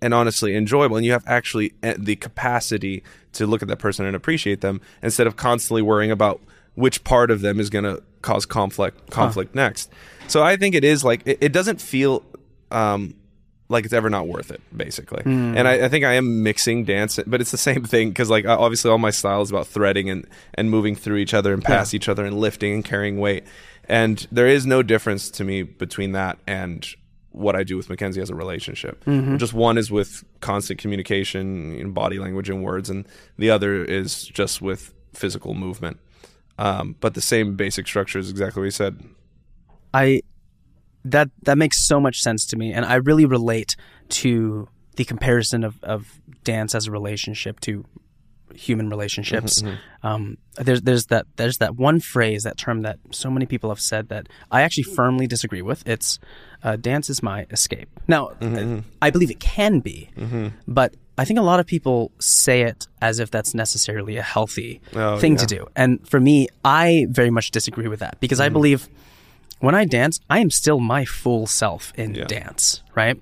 and honestly enjoyable and you have actually eh, the capacity to look at that person and appreciate them instead of constantly worrying about which part of them is going to cause conflict conflict next. So i think it is like it, it doesn't feel um like it's ever not worth it basically. And I, I think i am mixing dance but it's the same *laughs* thing because like obviously all my style is about threading and and moving through each other and past each other and lifting and carrying weight and there is no difference to me between that and what I do with Mackenzie as a relationship. Just one is with constant communication, you know, body language and words, and the other is just with physical movement. Um, but the same basic structure is exactly what you said. I that that makes so much sense to me, and I really relate to the comparison of, of dance as a relationship to human relationships. Mm-hmm, Um, there's there's that there's that one phrase that term that so many people have said that I actually firmly disagree with. It's uh, dance is my escape. Now, Mm-hmm, I believe it can be, but I think a lot of people say it as if that's necessarily a healthy Oh, thing to do. And for me, I very much disagree with that because I Mm-hmm. believe when I dance, I am still my full self in Yeah. dance, right?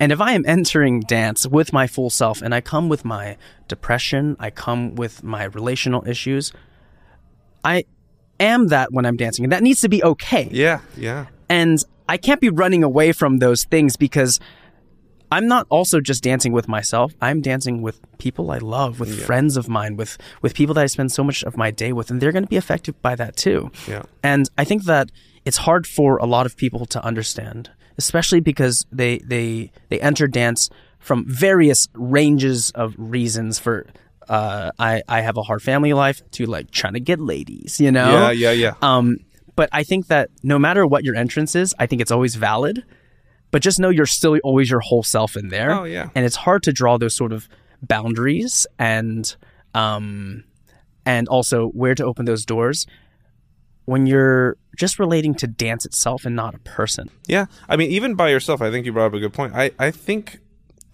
And if I am entering dance with my full self and I come with my depression, I come with my relational issues, I am that when I'm dancing. And that needs to be okay. Yeah, yeah. And I can't be running away from those things because I'm not also just dancing with myself. I'm dancing with people I love, with friends of mine, with with people that I spend so much of my day with, and they're going to be affected by that too. Yeah. And I think that it's hard for a lot of people to understand, especially because they they they enter dance from various ranges of reasons for uh, I, I have a hard family life to like trying to get ladies, you know? Yeah, yeah, yeah. Um, but I think that no matter what your entrance is, I think it's always valid. But just know you're still always your whole self in there. Oh, yeah. And it's hard to draw those sort of boundaries and um and also where to open those doors when you're just relating to dance itself and not a person. Yeah, I mean, even by yourself, I think you brought up a good point. I, I think,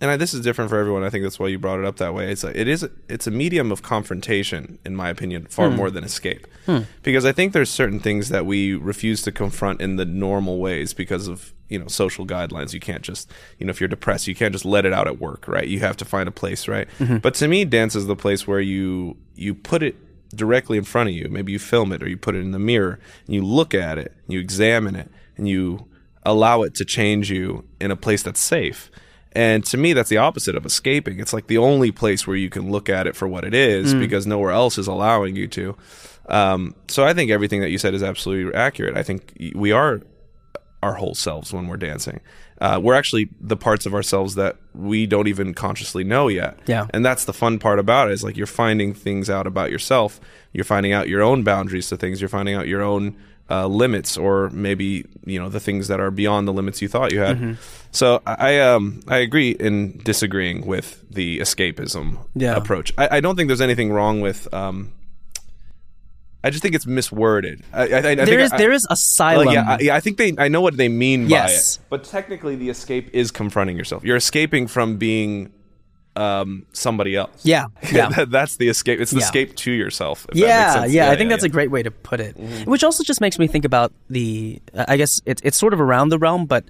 and I, this is different for everyone. I think that's why you brought it up that way. It's a, it is it's a medium of confrontation, in my opinion, far hmm. more than escape. Hmm. Because I think there's certain things that we refuse to confront in the normal ways because of you know social guidelines. You can't just you know if you're depressed, you can't just let it out at work, right? You have to find a place, right? Mm-hmm. But to me, dance is the place where you you put it directly in front of you. Maybe you film it or you put it in the mirror and you look at it, you examine it, and you allow it to change you in a place that's safe. And to me, that's the opposite of escaping. It's like the only place where you can look at it for what it is because nowhere else is allowing you to. Um, so I think everything that you said is absolutely accurate. I think we are our whole selves when we're dancing. Uh, we're actually the parts of ourselves that we don't even consciously know yet. Yeah. And that's the fun part about it is like you're finding things out about yourself. You're finding out your own boundaries to things. You're finding out your own uh, limits or maybe, you know, the things that are beyond the limits you thought you had. So I, I, um, I agree in disagreeing with the escapism Yeah. approach. I, I don't think there's anything wrong with, um, I just think it's misworded. I, I, I think There is I- there is asylum. like, yeah, I, yeah, I think they. I know what they mean Yes. by it. But technically, the escape is confronting yourself. You're escaping from being um, somebody else. Yeah, *laughs* yeah. That- that's the escape. It's the Yeah. escape to yourself. if that makes yeah, sense. yeah, I think that's yeah. Mm-hmm. a great way to put it. Which also just makes me think about the. I guess it's it's sort of around the realm, but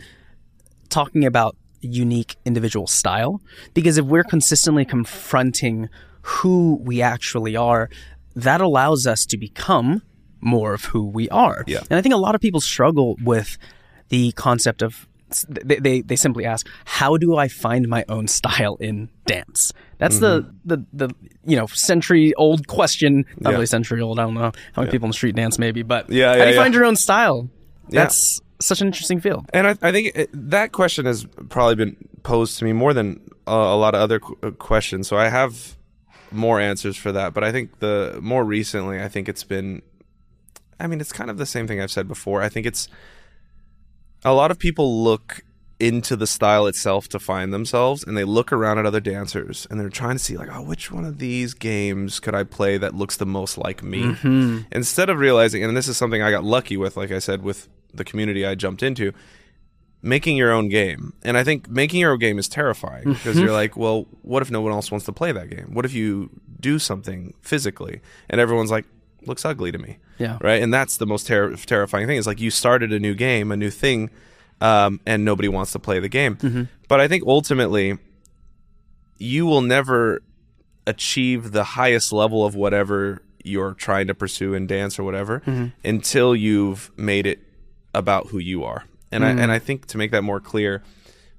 talking about unique individual style. Because if we're consistently confronting who we actually are, that allows us to become more of who we are. Yeah. And I think a lot of people struggle with the concept of they, they, they simply ask, how do I find my own style in dance? That's the, the, the, you know, century old question. Not Mm-hmm. Yeah. really century old. I don't know how many people in the street dance maybe, but Yeah, how do you yeah. find your own style? Yeah. That's such an interesting field. And I, I think it, that question has probably been posed to me more than uh, a lot of other qu- uh, questions. So I have more answers for that. But I think the more recently, I think it's been. I mean, it's kind of the same thing I've said before. I think it's a lot of people look into the style itself to find themselves and they look around at other dancers and they're trying to see like oh which one of these games could i play that looks the most like me mm-hmm. instead of realizing and this is something i got lucky with like i said with the community i jumped into making your own game. And i think making your own game is terrifying mm-hmm. because you're like well what if no one else wants to play that game? What if you do something physically and everyone's like looks ugly to me? Yeah. right? And that's the most ter- terrifying thing. Is like you started a new game a new thing um, and nobody wants to play the game. Mm-hmm. But i think ultimately you will never achieve the highest level of whatever you're trying to pursue in dance or whatever mm-hmm. until you've made it about who you are and I and I think to make that more clear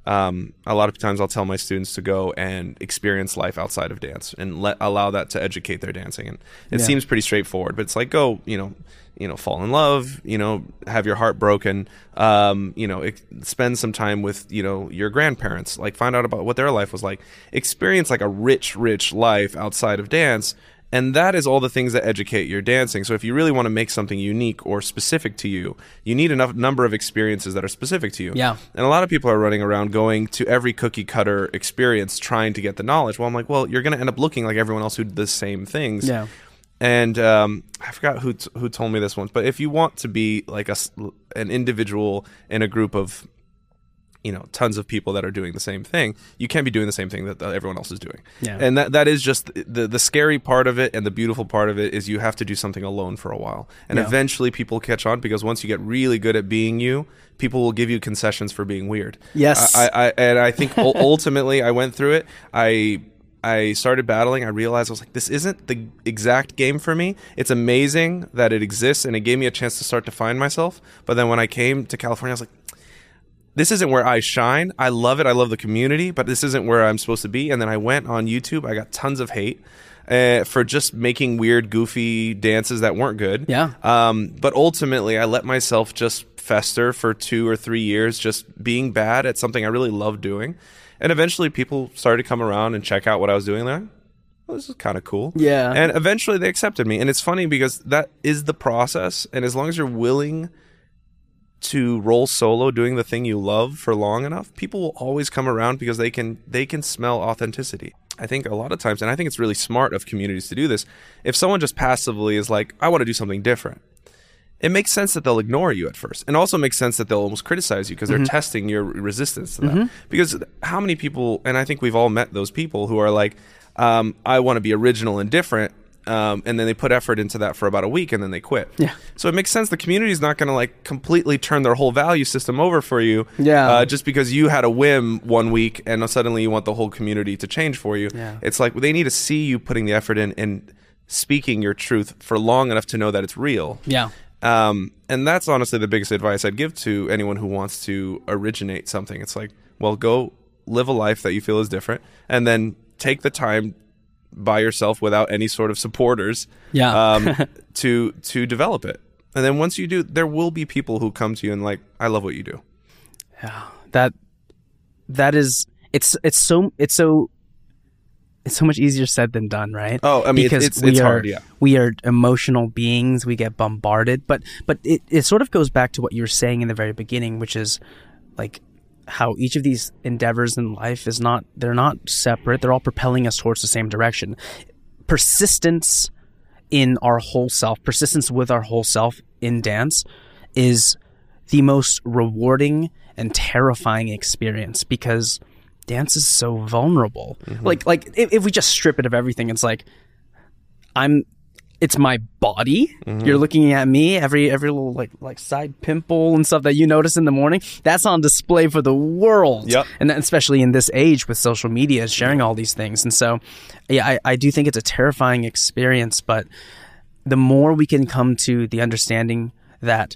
um, a lot of times I'll tell my students to go and experience life outside of dance and let allow that to educate their dancing. And it Yeah. seems pretty straightforward, but it's like go, you know, you know, fall in love, you know, have your heart broken, um, you know, ex- spend some time with, you know, your grandparents, like find out about what their life was like, experience like a rich, rich life outside of dance. And that is all the things that educate your dancing. So if you really want to make something unique or specific to you, you need enough number of experiences that are specific to you. Yeah. And a lot of people are running around going to every cookie cutter experience trying to get the knowledge. Well, I'm like, well, you're going to end up looking like everyone else who did the same things. Yeah. And um, I forgot who t- who told me this once, but if you want to be like a an individual in a group of you know tons of people that are doing the same thing you can't be doing the same thing that, everyone else is doing Yeah. and that that is just the the scary part of it and the beautiful part of it is you have to do something alone for a while and Yeah. eventually people catch on because once you get really good at being you people will give you concessions for being weird Yes. i, I and i think *laughs* ultimately i went through it i I started battling. I realized I was like, this isn't the exact game for me. It's amazing that it exists and it gave me a chance to start to find myself. But then when I came to California, I was like, this isn't where I shine. I love it. I love the community, but this isn't where I'm supposed to be. And then I went on YouTube. I got tons of hate uh, for just making weird, goofy dances that weren't good. Yeah. Um, but ultimately, I let myself just fester for two or three years, just being bad at something I really love doing. And eventually, people started to come around and check out what I was doing. They're well, this is kind of cool. Yeah. And eventually, they accepted me. And it's funny because that is the process. And as long as you're willing to roll solo doing the thing you love for long enough people will always come around because they can they can smell authenticity. I think a lot of times and i think it's really smart of communities to do this if someone just passively is like i want to do something different it makes sense that they'll ignore you at first. And also makes sense that they'll almost criticize you because they're testing your resistance to that. Because how many people and i think we've all met those people who are like um, i want to be original and different um, and then they put effort into that for about a week and then they quit Yeah. so it makes sense the community is not going to like completely turn their whole value system over for you Yeah. uh, just because you had a whim one week and suddenly you want the whole community to change for you Yeah. it's like they need to see you putting the effort in and speaking your truth for long enough to know that it's real Yeah. um, and that's honestly the biggest advice I'd give to anyone who wants to originate something. It's like, well, go live a life that you feel is different, and then take the time by yourself without any sort of supporters Yeah. um, *laughs* to to develop it. And then once you do, there will be people who come to you and like, I love what you do. Yeah, that that is it's it's so it's so it's so much easier said than done, right? Oh, I mean, it's- it's- it's we are, hard, yeah. We are emotional beings. We get bombarded, but but it, it sort of goes back to what you were saying in the very beginning, which is like how each of these endeavors in life is not they're not separate. They're all propelling us towards the same direction. Persistence in our whole self, persistence with our whole self in dance is the most rewarding and terrifying experience because dance is so vulnerable. Mm-hmm. Like like if, if we just strip it of everything, it's like I'm it's my body. You're looking at me every every little like like side pimple and stuff that you notice in the morning. That's on display for the world. Yep. And especially in this age with social media sharing all these things. And so yeah, I, I do think it's a terrifying experience, but the more we can come to the understanding that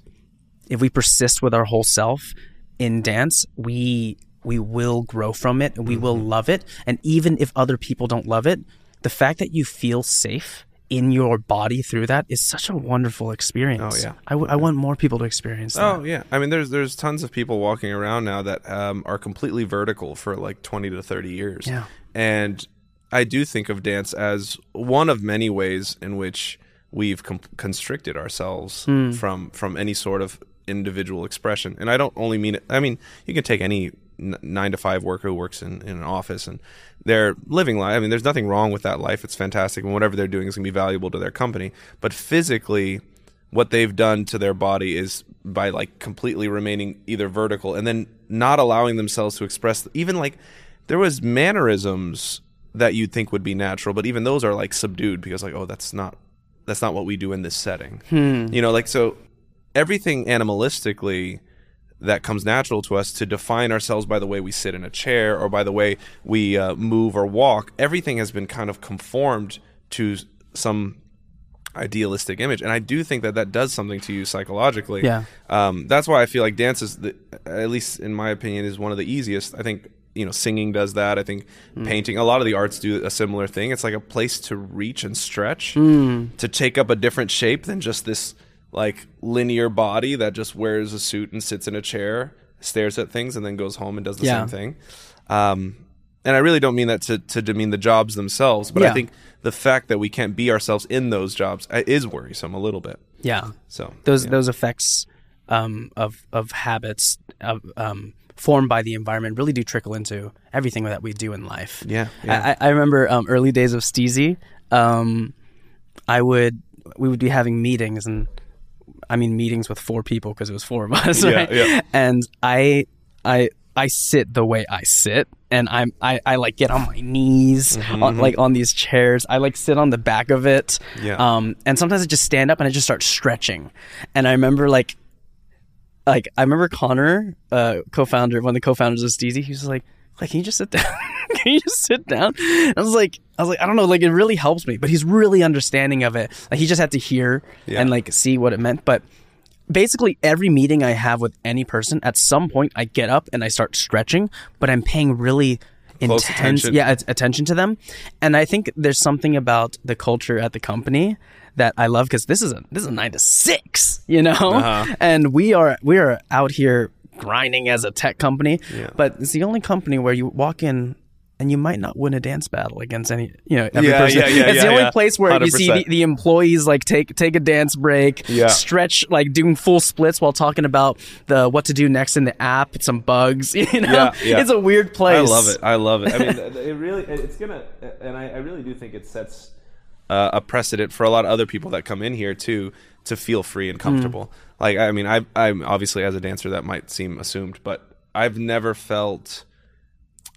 if we persist with our whole self in dance, we we will grow from it and we will Mm-hmm. love it. And even if other people don't love it, the fact that you feel safe in your body through that is such a wonderful experience. Oh, yeah. I want more people to experience that. Oh yeah, I mean, there's there's tons of people walking around now that um, are completely vertical for like 20 to 30 years. Yeah. and I do think of dance as one of many ways in which we've com- constricted ourselves from from any sort of individual expression. And I don't only mean it. I mean, you can take any nine to five worker who works in, in an office and they're living life. I mean, there's nothing wrong with that life. It's fantastic, and whatever they're doing is going to be valuable to their company. But physically, what they've done to their body is by like completely remaining either vertical and then not allowing themselves to express even like there was mannerisms that you'd think would be natural but even those are like subdued because like oh that's not that's not what we do in this setting hmm. you know like so everything animalistically that comes natural to us to define ourselves by the way we sit in a chair or by the way we uh, move or walk. Everything has been kind of conformed to some idealistic image. And i do think that that does something to you psychologically. Yeah. um, that's why i feel like dance is the, at least in my opinion is one of the easiest. I think you know singing does that. I think painting a lot of the arts do a similar thing. It's like a place to reach and stretch to take up a different shape than just this like linear body that just wears a suit and sits in a chair stares at things and then goes home and does the Yeah. same thing um, and I really don't mean that to, to demean the jobs themselves, but I think the fact that we can't be ourselves in those jobs uh, is worrisome a little bit. Yeah. So those those effects um, of of habits of, um, formed by the environment really do trickle into everything that we do in life. Yeah, yeah. I, I remember um, early days of Steezy. Um, I would we would be having meetings and I mean meetings with four people because it was four of *laughs* us, Yeah, right? yeah. And I I I sit the way I sit, and I'm I, I like get on my knees Mm-hmm, on, like on these chairs. I like sit on the back of it. Yeah. Um, and sometimes I just stand up and I just start stretching. And I remember like like I remember Connor, uh, co-founder, one of the co-founders of Steezy, he was like, like, can you just sit down? *laughs* can you just sit down? I was like, I was like, I don't know, like it really helps me, but he's really understanding of it. Like he just had to hear Yeah. and like see what it meant. But basically every meeting I have with any person, at some point I get up and I start stretching, but I'm paying really Close intense attention. yeah, attention to them. And I think there's something about the culture at the company that I love because this is a this is a nine to six, you know, Uh-huh. and we are we are out here grinding as a tech company, Yeah. but it's the only company where you walk in. And you might not win a dance battle against any, you know, every Yeah, person. yeah, yeah, it's the only place where you see the, the employees like take take a dance break, stretch, like doing full splits while talking about the what to do next in the app, some bugs. *laughs* You know, it's a weird place. I love it. I love it. I mean, *laughs* it really, it's gonna, and I, I really do think it sets uh, a precedent for a lot of other people that come in here too to feel free and comfortable. Like, I mean, I, I'm obviously as a dancer that might seem assumed, but I've never felt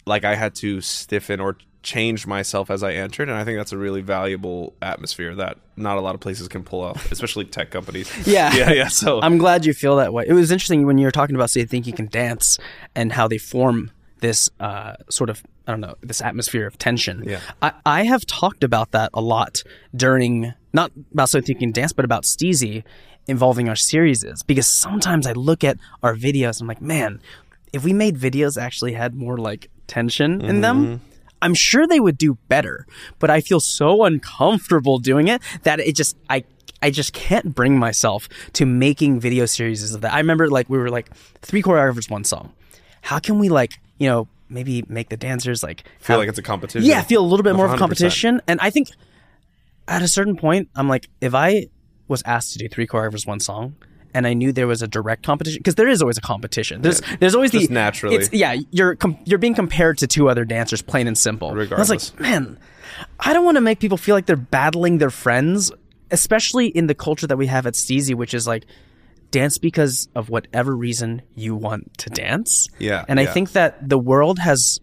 like I had to stiffen or change myself as I entered, and I think that's a really valuable atmosphere that not a lot of places can pull off, especially *laughs* tech companies. *laughs* Yeah. yeah, yeah. So I'm glad you feel that way. It was interesting when you were talking about, say, Think You Can Dance and how they form this uh, sort of, I don't know, this atmosphere of tension. Yeah. I, I have talked about that a lot during, not about So Think You Can Dance, but about Steezy involving our series is because sometimes I look at our videos and I'm like, man, if we made videos actually had more like tension in them, mm-hmm. I'm sure they would do better, but I feel so uncomfortable doing it that it just I I just can't bring myself to making video series of that. I remember like we were like three choreographers, one song. How can we like you know maybe make the dancers like feel have- like it's a competition. yeah feel a little bit more of a competition? And I think at a certain point, I'm like if I was asked to do three choreographers, one song. And I knew there was a direct competition because there is always a competition. There's there's always the naturally. It's, yeah, you're com- you're being compared to two other dancers, plain and simple. And I was like, man, I don't want to make people feel like they're battling their friends, especially in the culture that we have at Steezy, which is like dance because of whatever reason you want to dance. Yeah, And I yeah. think that the world has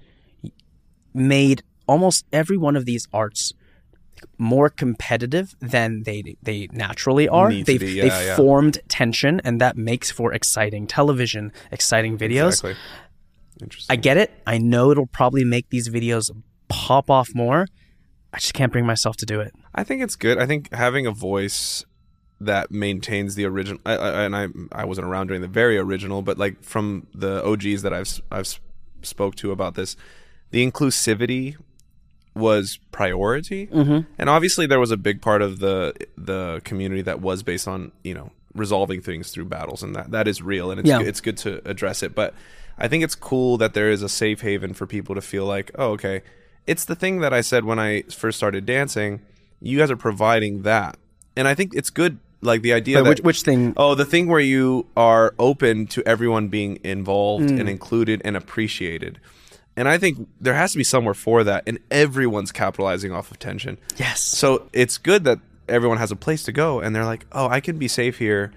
made almost every one of these arts more competitive than they they naturally are. Need They've, be, yeah, they've yeah. formed tension, and that makes for exciting television, exciting videos. Exactly. Interesting. I get it. I know it'll probably make these videos pop off more. I just can't bring myself to do it. I think it's good. I think having a voice that maintains the original, I, I, and I I wasn't around during the very original, but like from the OGs that I've I've spoke to about this, the inclusivity was priority, mm-hmm. and obviously there was a big part of the the community that was based on you know resolving things through battles, and that that is real, and it's Yeah. good, it's good to address it, but. I think it's cool that there is a safe haven for people to feel like, oh, okay, it's the thing that I said when I first started dancing. You guys are providing that, and I think it's good. Like the idea that which, which thing? oh, the thing where you are open to everyone being involved Mm. and included and appreciated. And I think there has to be somewhere for that, and everyone's capitalizing off of tension. Yes. So it's good that everyone has a place to go, and they're like, oh, I can be safe here,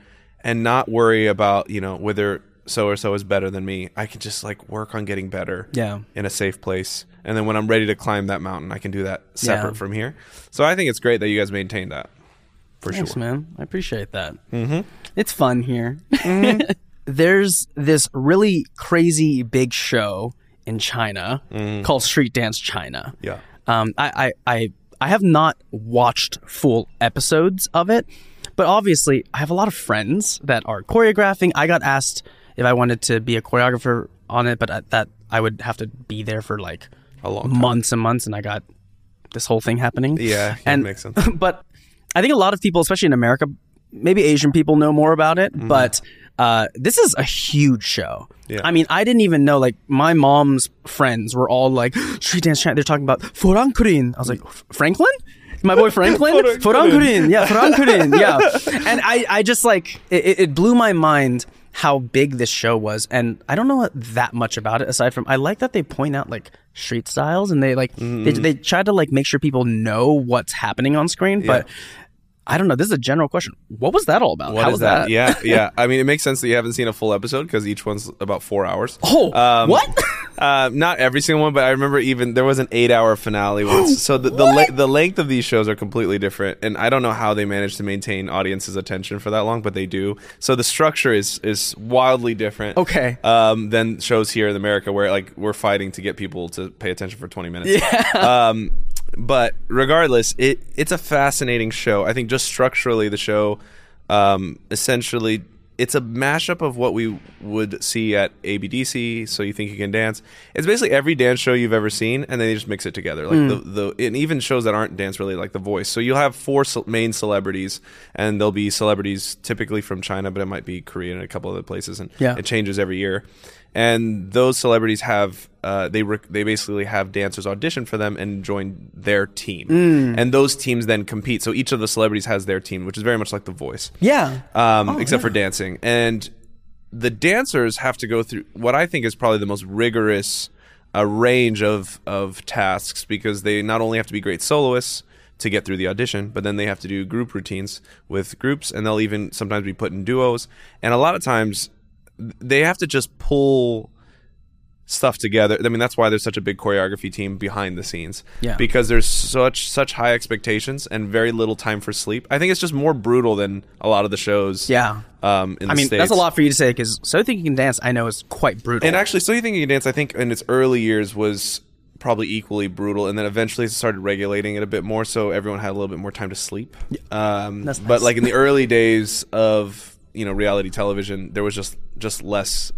and not worry about you know whether so or so is better than me. I can just like work on getting better Yeah. in a safe place. And then when I'm ready to climb that mountain, I can do that separate Yeah. from here. So I think it's great that you guys maintain that for Thanks, sure. man. I appreciate that. Mm-hmm. It's fun here. *laughs* There's this really crazy big show in China called Street Dance China. Yeah. Um, I, I, I, I have not watched full episodes of it, but obviously I have a lot of friends that are choreographing. I got asked if I wanted to be a choreographer on it, but I- that I would have to be there for like A long time. months and months, and I got this whole thing happening. Yeah, and makes sense. *laughs* but I think a lot of people, especially in America, maybe Asian people know more about it. Mm-hmm. But Uh, this is a huge show. Yeah. I mean, I didn't even know. Like, my mom's friends were all like, *gasps* "Street dance chant." They're talking about Forankurin. I was like, "Franklin." My boy Franklin, *laughs* Forankurin. Forankurin, yeah, Forankurin, yeah, and I, I just like it, it blew my mind how big this show was, and I don't know that much about it aside from I like that they point out like street styles and they like they, they try to like make sure people know what's happening on screen, but I don't know. This is a general question. What was that all about? What how is was that? that? Yeah, *laughs* yeah. I mean, it makes sense that you haven't seen a full episode because each one's about four hours. Oh, Um, what? *laughs* Uh, not every single one, but I remember even there was an eight-hour finale once. *gasps* so the the, le- the length of these shows are completely different, and I don't know how they manage to maintain audiences' attention for that long, but they do. So the structure is is wildly different. Okay. Um, than shows here in America where like we're fighting to get people to pay attention for twenty minutes. *laughs* Yeah. Um, but regardless, it it's a fascinating show. I think just structurally, the show um, essentially it's a mashup of what we would see at ABDC. So you think you can dance? It's basically every dance show you've ever seen, and then they just mix it together. Like the the and even shows that aren't dance related, like The Voice. So you'll have four ce- main celebrities, and there'll be celebrities typically from China, but it might be Korea and a couple other places, and Yeah. it changes every year. And those celebrities have uh, they rec- they basically have dancers audition for them and join their team, and those teams then compete. So each of the celebrities has their team, which is very much like The Voice yeah. um, except for dancing. And the dancers have to go through what I think is probably the most rigorous uh, range of of tasks because they not only have to be great soloists to get through the audition, but then they have to do group routines with groups, and they'll even sometimes be put in duos. And a lot of times, they have to just pull stuff together. I mean, that's why there's such a big choreography team behind the scenes. Yeah. Because there's such such high expectations and very little time for sleep. I think it's just more brutal than a lot of the shows. Yeah. Um, in I the mean, States. that's a lot for you to say because So You Think You Can Dance, I know, is quite brutal. And actually, So You Think You Can Dance, I think in its early years was probably equally brutal, and then eventually it started regulating it a bit more, so everyone had a little bit more time to sleep. Um, That's But like in the early days of you know reality television, there was just just less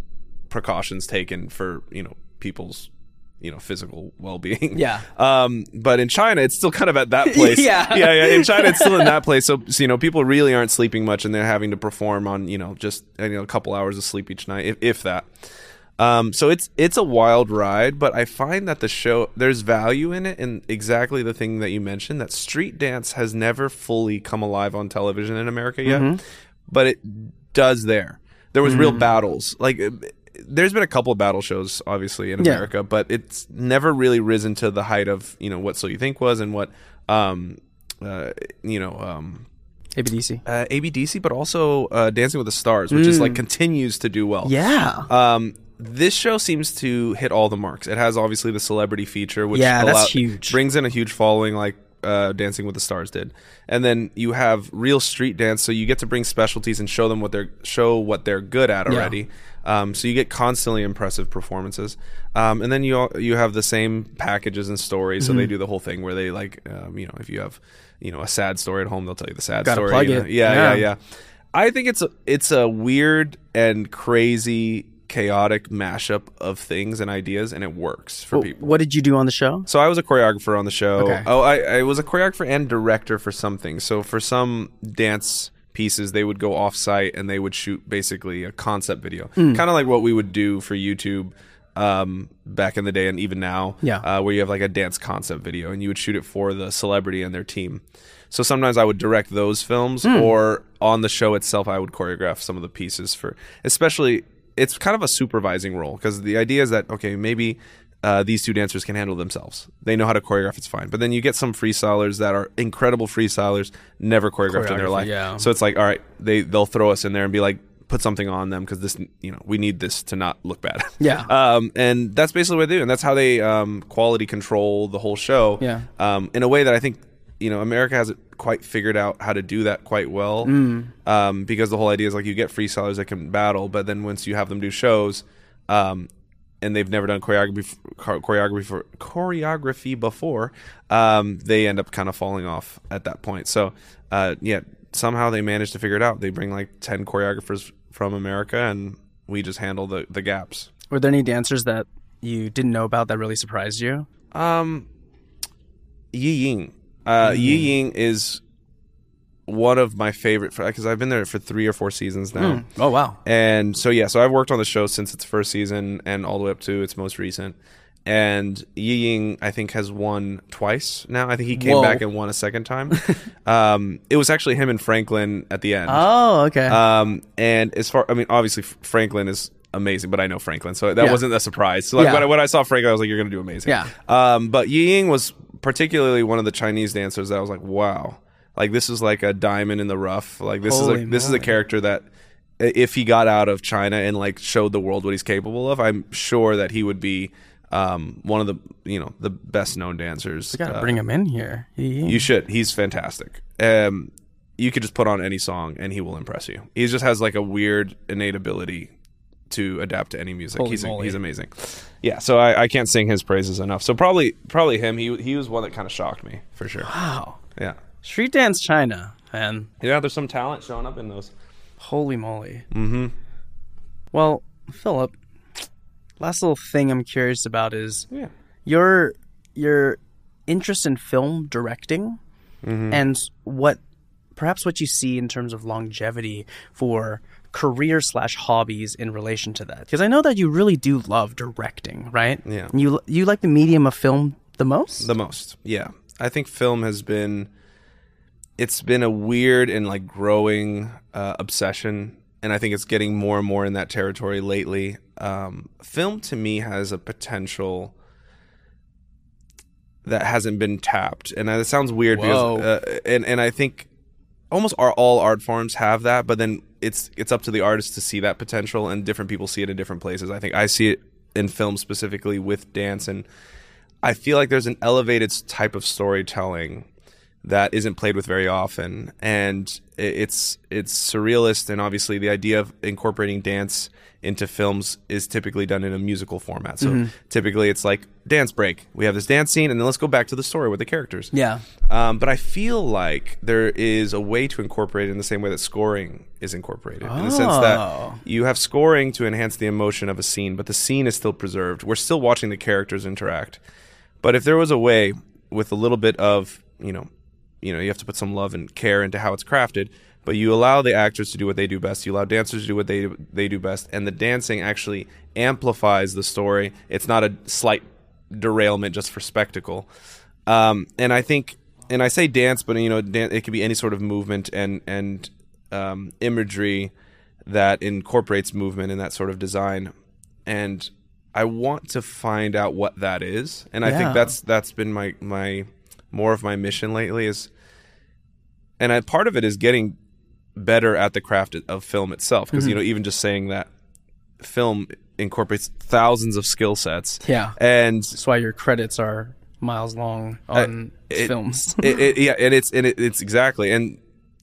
precautions taken for you know people's you know physical well-being Yeah. *laughs* um but in china it's still kind of at that *laughs* place Yeah. yeah yeah in china it's still in that *laughs* place so, so you know people really aren't sleeping much and they're having to perform on you know just you know a couple hours of sleep each night if, if that um, so it's it's a wild ride, but I find that the show there's value in it, and exactly the thing that you mentioned that street dance has never fully come alive on television in America yet, Mm-hmm. but it does there. There was real battles, like uh, there's been a couple of battle shows, obviously in Yeah. America, but it's never really risen to the height of you know what So You Think was and what um, uh, you know um, ABDC. uh, ABDC, but also uh, Dancing with the Stars, which is like continues to do well. Yeah. Um, this show seems to hit all the marks. It has obviously the celebrity feature, which Yeah, that's huge. brings in a huge following, like uh, Dancing with the Stars did. And then you have real street dance, so you get to bring specialties and show them what they're show what they're good at already. Um, so you get constantly impressive performances. Um, and then you you have the same packages and stories. So they Mm-hmm. do the whole thing where they like um, you know if you have you know a sad story at home, they'll tell you the sad Gotta story. plug you know? it. Yeah, Yeah. yeah, yeah. I think it's a it's a weird and crazy, chaotic mashup of things and ideas, and it works for people. What did you do on the show? So I was a choreographer on the show. Okay. Oh, I, I was a choreographer and director for some things. So for some dance pieces, they would go off site and they would shoot basically a concept video, Hmm. kind of like what we would do for YouTube um, back in the day and even now. Yeah. uh, where you have like a dance concept video and you would shoot it for the celebrity and their team. So sometimes I would direct those films, Hmm. or on the show itself, I would choreograph some of the pieces for, especially. It's kind of a supervising role because the idea is that okay, maybe uh, these two dancers can handle themselves. They know how to choreograph. It's fine. But then you get some freestylers that are incredible freestylers, never choreographed in their life. yeah. So it's like, all right, they they'll throw us in there and be like, put something on them because this, you know, we need this to not look bad. *laughs* Yeah. *laughs* Um, and that's basically what they do, and that's how they um, quality control the whole show. Yeah. Um, in a way that I think you know America hasn't quite figured out how to do that quite well. Mm. Um, because the whole idea is like you get freestylers that can battle, but then once you have them do shows, um, and they've never done choreography choreography for choreography before, um, they end up kind of falling off at that point. So, uh, yeah, somehow they manage to figure it out. They bring like ten choreographers from America, and we just handle the the gaps. Were there any dancers that you didn't know about that really surprised you? Um, Yi Ying. Uh, Yi Ying is one of my favorite because I've been there for three or four seasons now. Oh wow. And so yeah, so I've worked on the show since its first season and all the way up to its most recent. And Yi Ying, I think, has won twice now. I think he came Whoa. back and won a second time. *laughs* um, it was actually him and Franklin at the end. Oh okay. Um, and as far, I mean, obviously Franklin is amazing, but I know Franklin, so that Yeah. wasn't a surprise. So like Yeah. when, I, when I saw Franklin, I was like, "You're gonna do amazing." Yeah. Um, but Yi Ying was particularly one of the Chinese dancers that I was like, "Wow, like this is like a diamond in the rough. Like this Holy is a this is a character that." If he got out of China and like showed the world what he's capable of, I'm sure that he would be um, one of the you know the best known dancers. we gotta uh, bring him in here. He- you should. He's fantastic. Um, you could just put on any song and he will impress you. He just has like a weird innate ability to adapt to any music. Holy he's moly. he's amazing. Yeah, so I, I can't sing his praises enough. So probably probably him. He he was one that kind of shocked me for sure. wow. Yeah, Street dance China, man. yeah. There's some talent showing up in those. Holy moly. Mm-hmm. Well, Phillip, last little thing I'm curious about is Yeah. your your interest in film directing Mm-hmm. and what perhaps what you see in terms of longevity for career slash hobbies in relation to that because i know that you really do love directing right Yeah. you you like the medium of film the most The most. Yeah. I think film has been it's been a weird and like growing uh, obsession and I think it's getting more and more in that territory lately. Um, film to me has a potential that hasn't been tapped, and that sounds weird Whoa. because, uh, and and I think almost all art forms have that, but then it's it's up to the artist to see that potential, and different people see it in different places. I think I see it in film specifically with dance, and I feel like there's an elevated type of storytelling that isn't played with very often, and it's it's surrealist, and obviously the idea of incorporating dance into films is typically done in a musical format. So typically it's like dance break. We have this dance scene, and then let's go back to the story with the characters. yeah Um, but I feel like there is a way to incorporate it in the same way that scoring is incorporated. In the sense Oh. that you have scoring to enhance the emotion of a scene, but the scene is still preserved. We're still watching the characters interact. But if there was a way with a little bit of, you know, you know, you have to put some love and care into how it's crafted, but you allow the actors to do what they do best. You allow dancers to do what they they do best, and the dancing actually amplifies the story. It's not a slight derailment just for spectacle. Um, and I think, and I say dance, but you know, dan- it could be any sort of movement and and um, imagery that incorporates movement in that sort of design. And I want to find out what that is, and I think that's that's been my my more of my mission lately is, and I, part of it is getting better at the craft of film itself. Because you mm-hmm. know even just saying that film incorporates thousands of skill sets. Yeah. And that's why your credits are miles long on it- films. *laughs* it, it, yeah, and it's and it, it's exactly and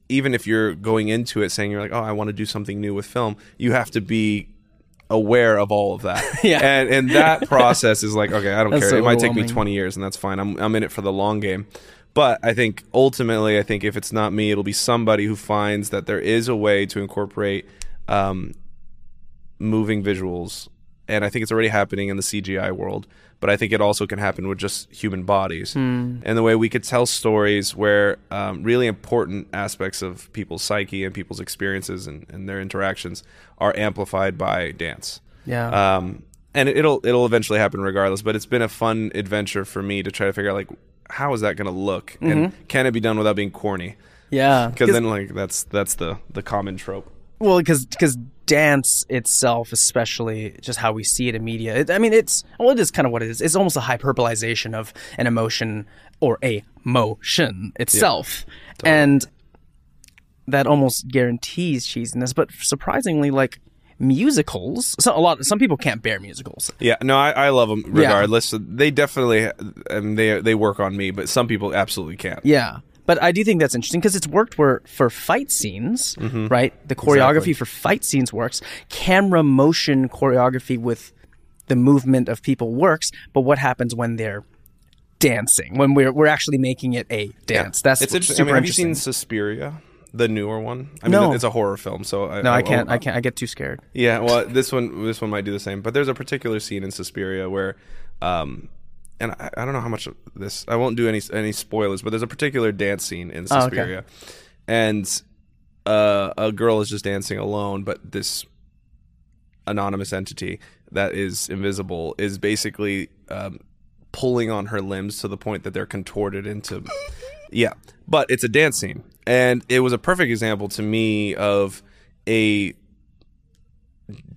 even if you're going into it saying you're like, oh, I want to do something new with film, you have to be aware of all of that. *laughs* Yeah. and and that *laughs* process is like, okay, I don't That's care. it might take me 20 years, and that's fine. I'm I'm in it for the long game. But I think ultimately, I think if it's not me, it'll be somebody who finds that there is a way to incorporate um, moving visuals, and I think it's already happening in the CGI world. But I think it also can happen with just human bodies, and the way we could tell stories where um, really important aspects of people's psyche and people's experiences and, and their interactions are amplified by dance. yeah Um, and it, it'll it'll eventually happen regardless. But it's been a fun adventure for me to try to figure out like how is that going to look, and can it be done without being corny? yeah *laughs* Because then like that's that's the the common trope. Well, because because dance itself, especially just how we see it in media, it, I mean, it's well, it is kind of what it is. It's almost a hyperbolization of an emotion or a motion itself, and that almost guarantees cheesiness. But surprisingly, like musicals, so a lot some people can't bear musicals. Yeah, no, I, I love them regardless. They definitely and they they work on me, but some people absolutely can't. Yeah. But I do think that's interesting because it's worked where for fight scenes, Mm-hmm. right? The choreography for fight scenes works. Camera motion choreography with the movement of people works. But what happens when they're dancing? When we're we're actually making it a dance? That's it's interesting. I mean, have you seen Suspiria, the newer one? I mean, No. it's a horror film, so I, no, I can't. I can't. I get too scared. Yeah, well, this one this one might do the same, but there's a particular scene in Suspiria where, um, and I, I don't know how much of this I won't do any any spoilers, but there's a particular dance scene in Oh, okay. Suspiria, and uh, a girl is just dancing alone, but this anonymous entity that is invisible is basically um, pulling on her limbs to the point that they're contorted into *laughs* yeah but it's a dance scene and it was a perfect example to me of a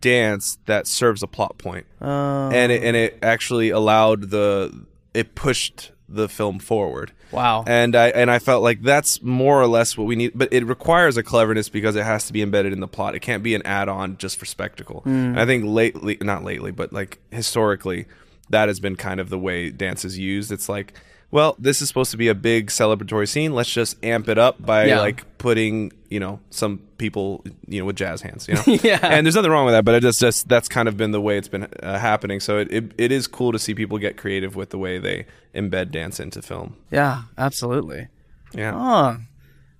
dance that serves a plot point and it, and it actually allowed the it pushed the film forward wow. and I and I felt like that's more or less what we need. But it requires a cleverness because it has to be embedded in the plot. It can't be an add-on just for spectacle. Mm. And I think lately, not lately, but like historically, that has been kind of the way dance is used. It's like, well, this is supposed to be a big celebratory scene. Let's just amp it up by Yeah. like putting you know some people you know with jazz hands. You know, *laughs* Yeah. And there's nothing wrong with that, but it just just that's kind of been the way it's been uh, happening. So it, it it is cool to see people get creative with the way they embed dance into film. yeah, absolutely. Yeah. Oh,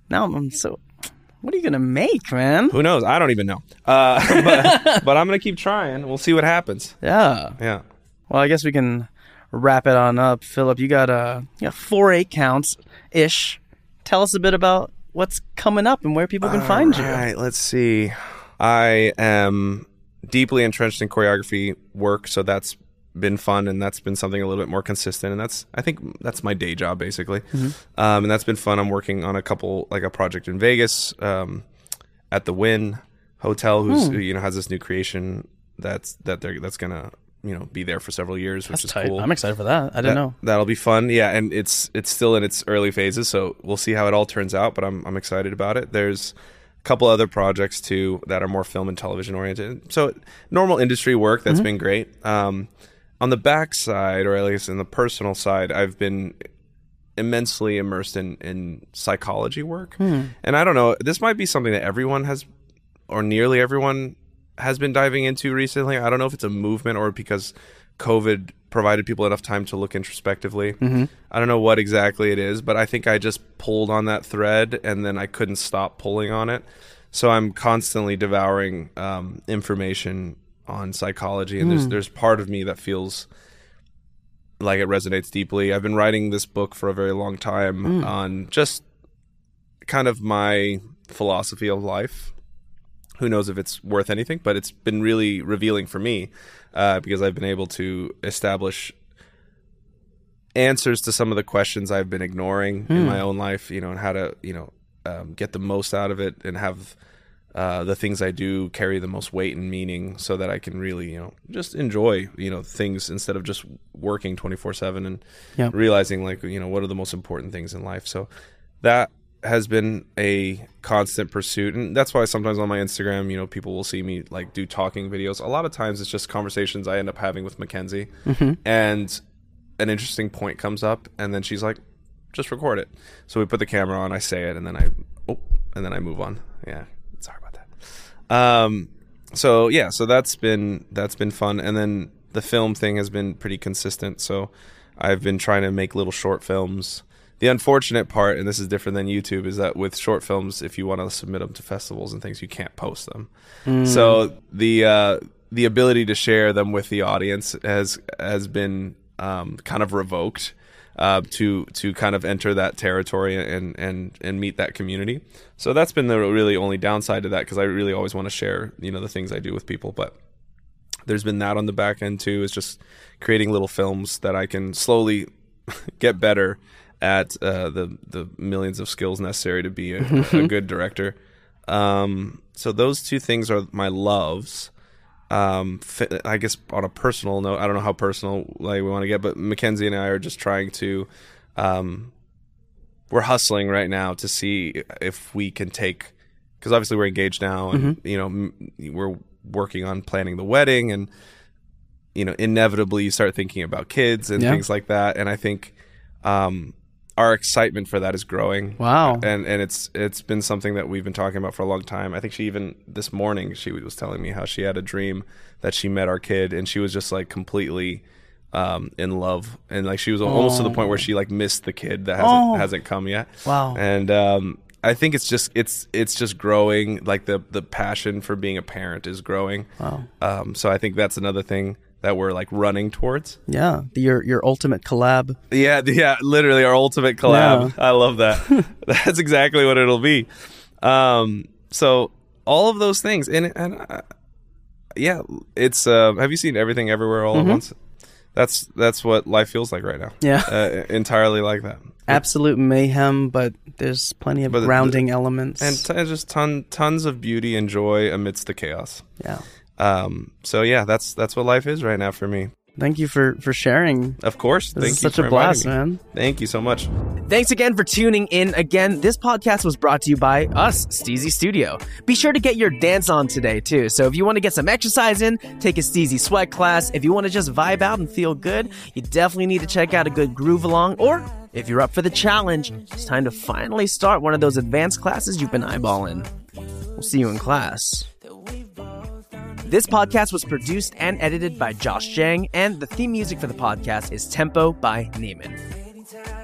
now I'm so. What are you gonna make, man? Who knows? I don't even know. Uh, *laughs* but, but I'm gonna keep trying. We'll see what happens. Yeah. Yeah. Well, I guess we can wrap it on up. Phillip, you got uh, you got four eight counts ish. Tell us a bit about what's coming up and where people can find you. All right. Let's see. I am deeply entrenched in choreography work, so that's been fun, and that's been something a little bit more consistent. And that's I think that's my day job basically, um, and that's been fun. I'm working on a couple like a project in Vegas um, at the Wynn Hotel, who's who, you know has this new creation that's that they're that's gonna you know be there for several years, which is Tight. cool. I'm excited for that. I didn't know. That'll be fun. Yeah, and it's it's still in its early phases, so we'll see how it all turns out. But I'm I'm excited about it. There's a couple other projects too that are more film and television oriented. So normal industry work that's been great. Um, on the back side, or at least in the personal side, I've been immensely immersed in in psychology work, and I don't know. This might be something that everyone has, or nearly everyone has been diving into recently. I don't know if it's a movement or because COVID provided people enough time to look introspectively. Mm-hmm. I don't know what exactly it is, but I think I just pulled on that thread and then I couldn't stop pulling on it. So I'm constantly devouring um, information on psychology, and there's hmm. there's part of me that feels like it resonates deeply. I've been writing this book for a very long time hmm. on just kind of my philosophy of life. Who knows if it's worth anything, but it's been really revealing for me uh, because I've been able to establish answers to some of the questions I've been ignoring in my own life, you know, and how to, you know, um, get the most out of it and have uh, the things I do carry the most weight and meaning so that I can really, you know, just enjoy, you know, things instead of just working 24 7 and Yeah. realizing, like, you know, what are the most important things in life. So that has been a constant pursuit. And that's why sometimes on my Instagram, you know, people will see me like do talking videos. A lot of times it's just conversations I end up having with Mackenzie. And an interesting point comes up, and then she's like, just record it. So we put the camera on, I say it, and then I, oh, and then I move on. Yeah, sorry about that. Um, so yeah, so that's been that's been fun, and then the film thing has been pretty consistent. So I've been trying to make little short films. The unfortunate part, and this is different than YouTube, is that with short films, if you want to submit them to festivals and things, you can't post them. So the uh, the ability to share them with the audience has has been um, kind of revoked uh, to to kind of enter that territory and and and meet that community. So that's been the really only downside to that because I really always want to share you know the things I do with people, but there's been that on the back end too. Is just creating little films that I can slowly *laughs* get better at uh, the the millions of skills necessary to be a, a *laughs* good director. Um, so those two things are my loves. Um, I guess on a personal note, I don't know how personal like we want to get, but Mackenzie and I are just trying to, um, we're hustling right now to see if we can take, because obviously we're engaged now, and you know m- we're working on planning the wedding, and you know inevitably you start thinking about kids and Yeah. things like that, and I think, um, our excitement for that is growing Wow. and and it's it's been something that we've been talking about for a long time. I think she even this morning she was telling me how she had a dream that she met our kid and she was just like completely um, in love and like she was almost to the point where she like missed the kid that hasn't Oh. hasn't come yet. Wow. And um, I think it's just it's it's just growing. Like the the passion for being a parent is growing. Wow. Um, so I think that's another thing that we're like running towards. Yeah, the, your your ultimate collab. Yeah, *laughs* yeah, literally our ultimate collab. I love that. *laughs* That's exactly what it'll be. Um, so all of those things, and and uh, yeah, it's. Uh, have you seen everything everywhere all at once? That's that's what life feels like right now. Yeah. uh, entirely like that. Absolute mayhem, but there's plenty of But the- grounding elements. and t- just ton tons of beauty and joy amidst the chaos. yeah, Um, so yeah, that's that's what life is right now for me. thank you for for sharing. Of course, This thank is you such for a blast, me. man. Thank you so much. Thanks again for tuning in. Again, this podcast was brought to you by us, Steezy Studio. Be sure to get your dance on today, too. So if you want to get some exercise in, take a Steezy sweat class. If you want to just vibe out and feel good, you definitely need to check out a good groove along. Or if you're up for the challenge, it's time to finally start one of those advanced classes you've been eyeballing. We'll see you in class. This podcast was produced and edited by Josh Jang, and the theme music for the podcast is Tempo by Neiman.